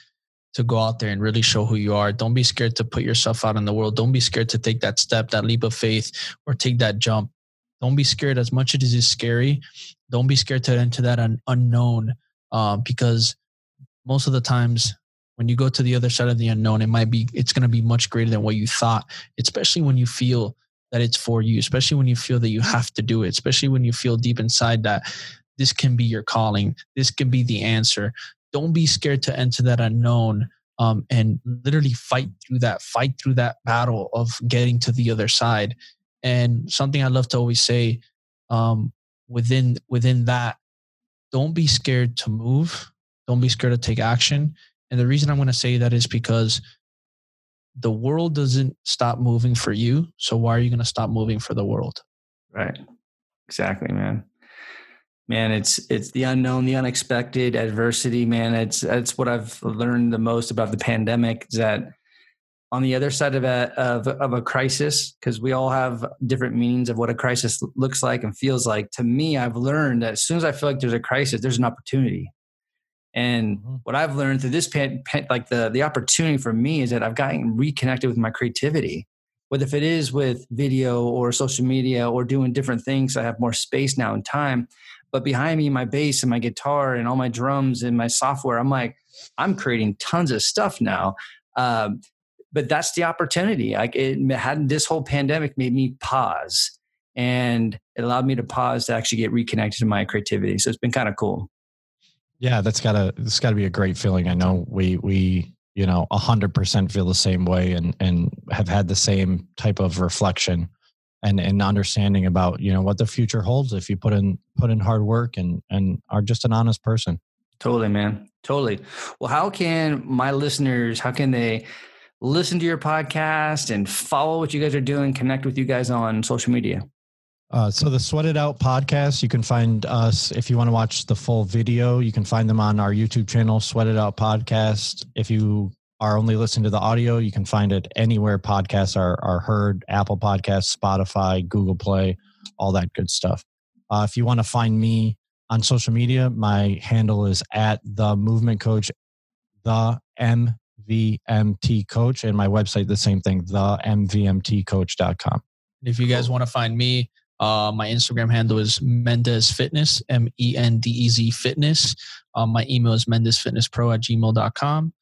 to go out there and really show who you are. Don't be scared to put yourself out in the world. Don't be scared to take that step, that leap of faith, or take that jump. Don't be scared as much as it is scary. Don't be scared to enter that un- unknown um, because most of the times when you go to the other side of the unknown, it might be, it's going to be much greater than what you thought, especially when you feel that it's for you, especially when you feel that you have to do it, especially when you feel deep inside that this can be your calling. This can be the answer don't be scared to enter that unknown um, and literally fight through that, fight through that battle of getting to the other side. And something I love to always say um, within within that, don't be scared to move. Don't be scared to take action. And the reason I'm going to say that is because the world doesn't stop moving for you. So why are you going to stop moving for the world? Right. Exactly, man. Man, it's it's the unknown, the unexpected, adversity, man. It's that's what I've learned the most about the pandemic is that on the other side of a of, of a crisis, because we all have different meanings of what a crisis looks like and feels like. To me, I've learned that as soon as I feel like there's a crisis, there's an opportunity. And mm-hmm. what I've learned through this pan, pan, like the the opportunity for me is that I've gotten reconnected with my creativity. Whether if it is with video or social media or doing different things, I have more space now and time. But behind me, my bass and my guitar and all my drums and my software, I'm like, I'm creating tons of stuff now. Um, but that's the opportunity. Like it had this whole pandemic made me pause, and it allowed me to pause to actually get reconnected to my creativity. So it's been kind of cool. Yeah, that's gotta that's gotta be a great feeling. I know we we you know a hundred percent feel the same way and and have had the same type of reflection and and understanding about you know what the future holds if you put in put in hard work and and are just an honest person. Totally, man. Totally. Well, how can my listeners? How can they? listen to your podcast and follow what you guys are doing, connect with you guys on social media? Uh, so the Sweat It Out podcast, you can find us if you want to watch the full video. You can find them on our YouTube channel, Sweat It Out Podcast. If you are only listening to the audio, you can find it anywhere podcasts are, are heard: Apple Podcasts, Spotify, Google Play, all that good stuff. Uh, if you want to find me on social media, my handle is at the Movement Coach, the MVMT Coach, and my website the same thing, the MVMTCoach.com. If you guys want to find me, uh, my Instagram handle is Mendez Fitness, M E N D E Z Fitness. Um, my email is mendezfitnesspro at gmail.com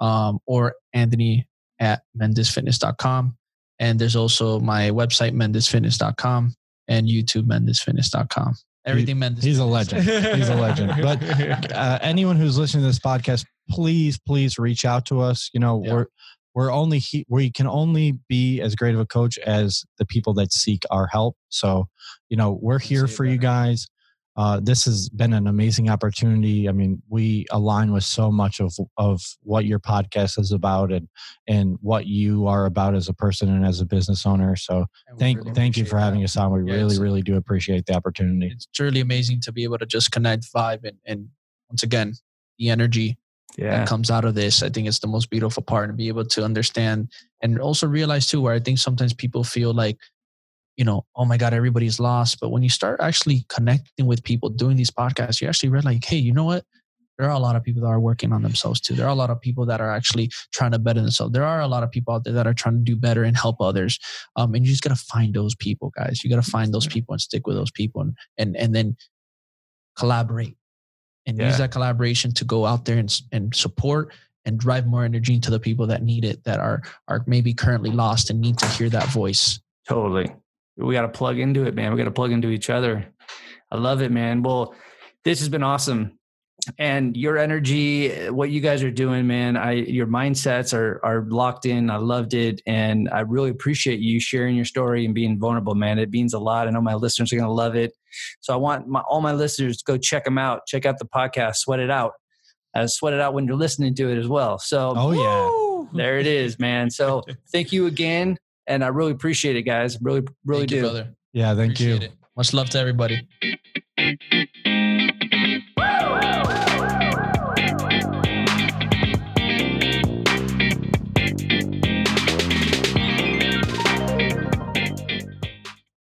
um, or Anthony at mendezfitness.com. And there's also my website, mendezfitness.com and YouTube, mendezfitness.com. Everything he, Mendez. He's a legend. He's a legend. But uh, anyone who's listening to this podcast, please, please reach out to us. You know, yeah. we're we're only he, we can only be as great of a coach as the people that seek our help so you know we're here for you guys uh, this has been an amazing opportunity. I mean we align with so much of of what your podcast is about and and what you are about as a person and as a business owner. So thank really thank you for having us on. We yeah, really really do appreciate the opportunity. It's truly amazing to be able to just connect vibe and, and once again the energy yeah. that comes out of this. I think it's the most beautiful part and be able to understand and also realize too where I think sometimes people feel like, you know, oh my God, everybody's lost. But when you start actually connecting with people doing these podcasts, you actually realize like, hey, you know what? There are a lot of people that are working on themselves too. There are a lot of people that are actually trying to better themselves. There are a lot of people out there that are trying to do better and help others. Um, and you just gotta find those people, guys. You gotta find those people and stick with those people and and and then collaborate and yeah. use that collaboration to go out there and, and support and drive more energy into the people that need it that are are maybe currently lost and need to hear that voice totally we got to plug into it man. We got to plug into each other. I love it man. Well this has been awesome. And your energy what you guys are doing man i your mindsets are are locked in. I loved it. And i really appreciate you sharing your story and being vulnerable man. It means a lot. I know my listeners are going to love it. So i want my, all my listeners to go check them out. Check out the podcast sweat it out uh, sweat it out when you're listening to it as well. So oh yeah. There it is man. So thank you again and I really appreciate it, guys. Really, really thank do. You, brother. Yeah, thank appreciate you. It. Much love to everybody.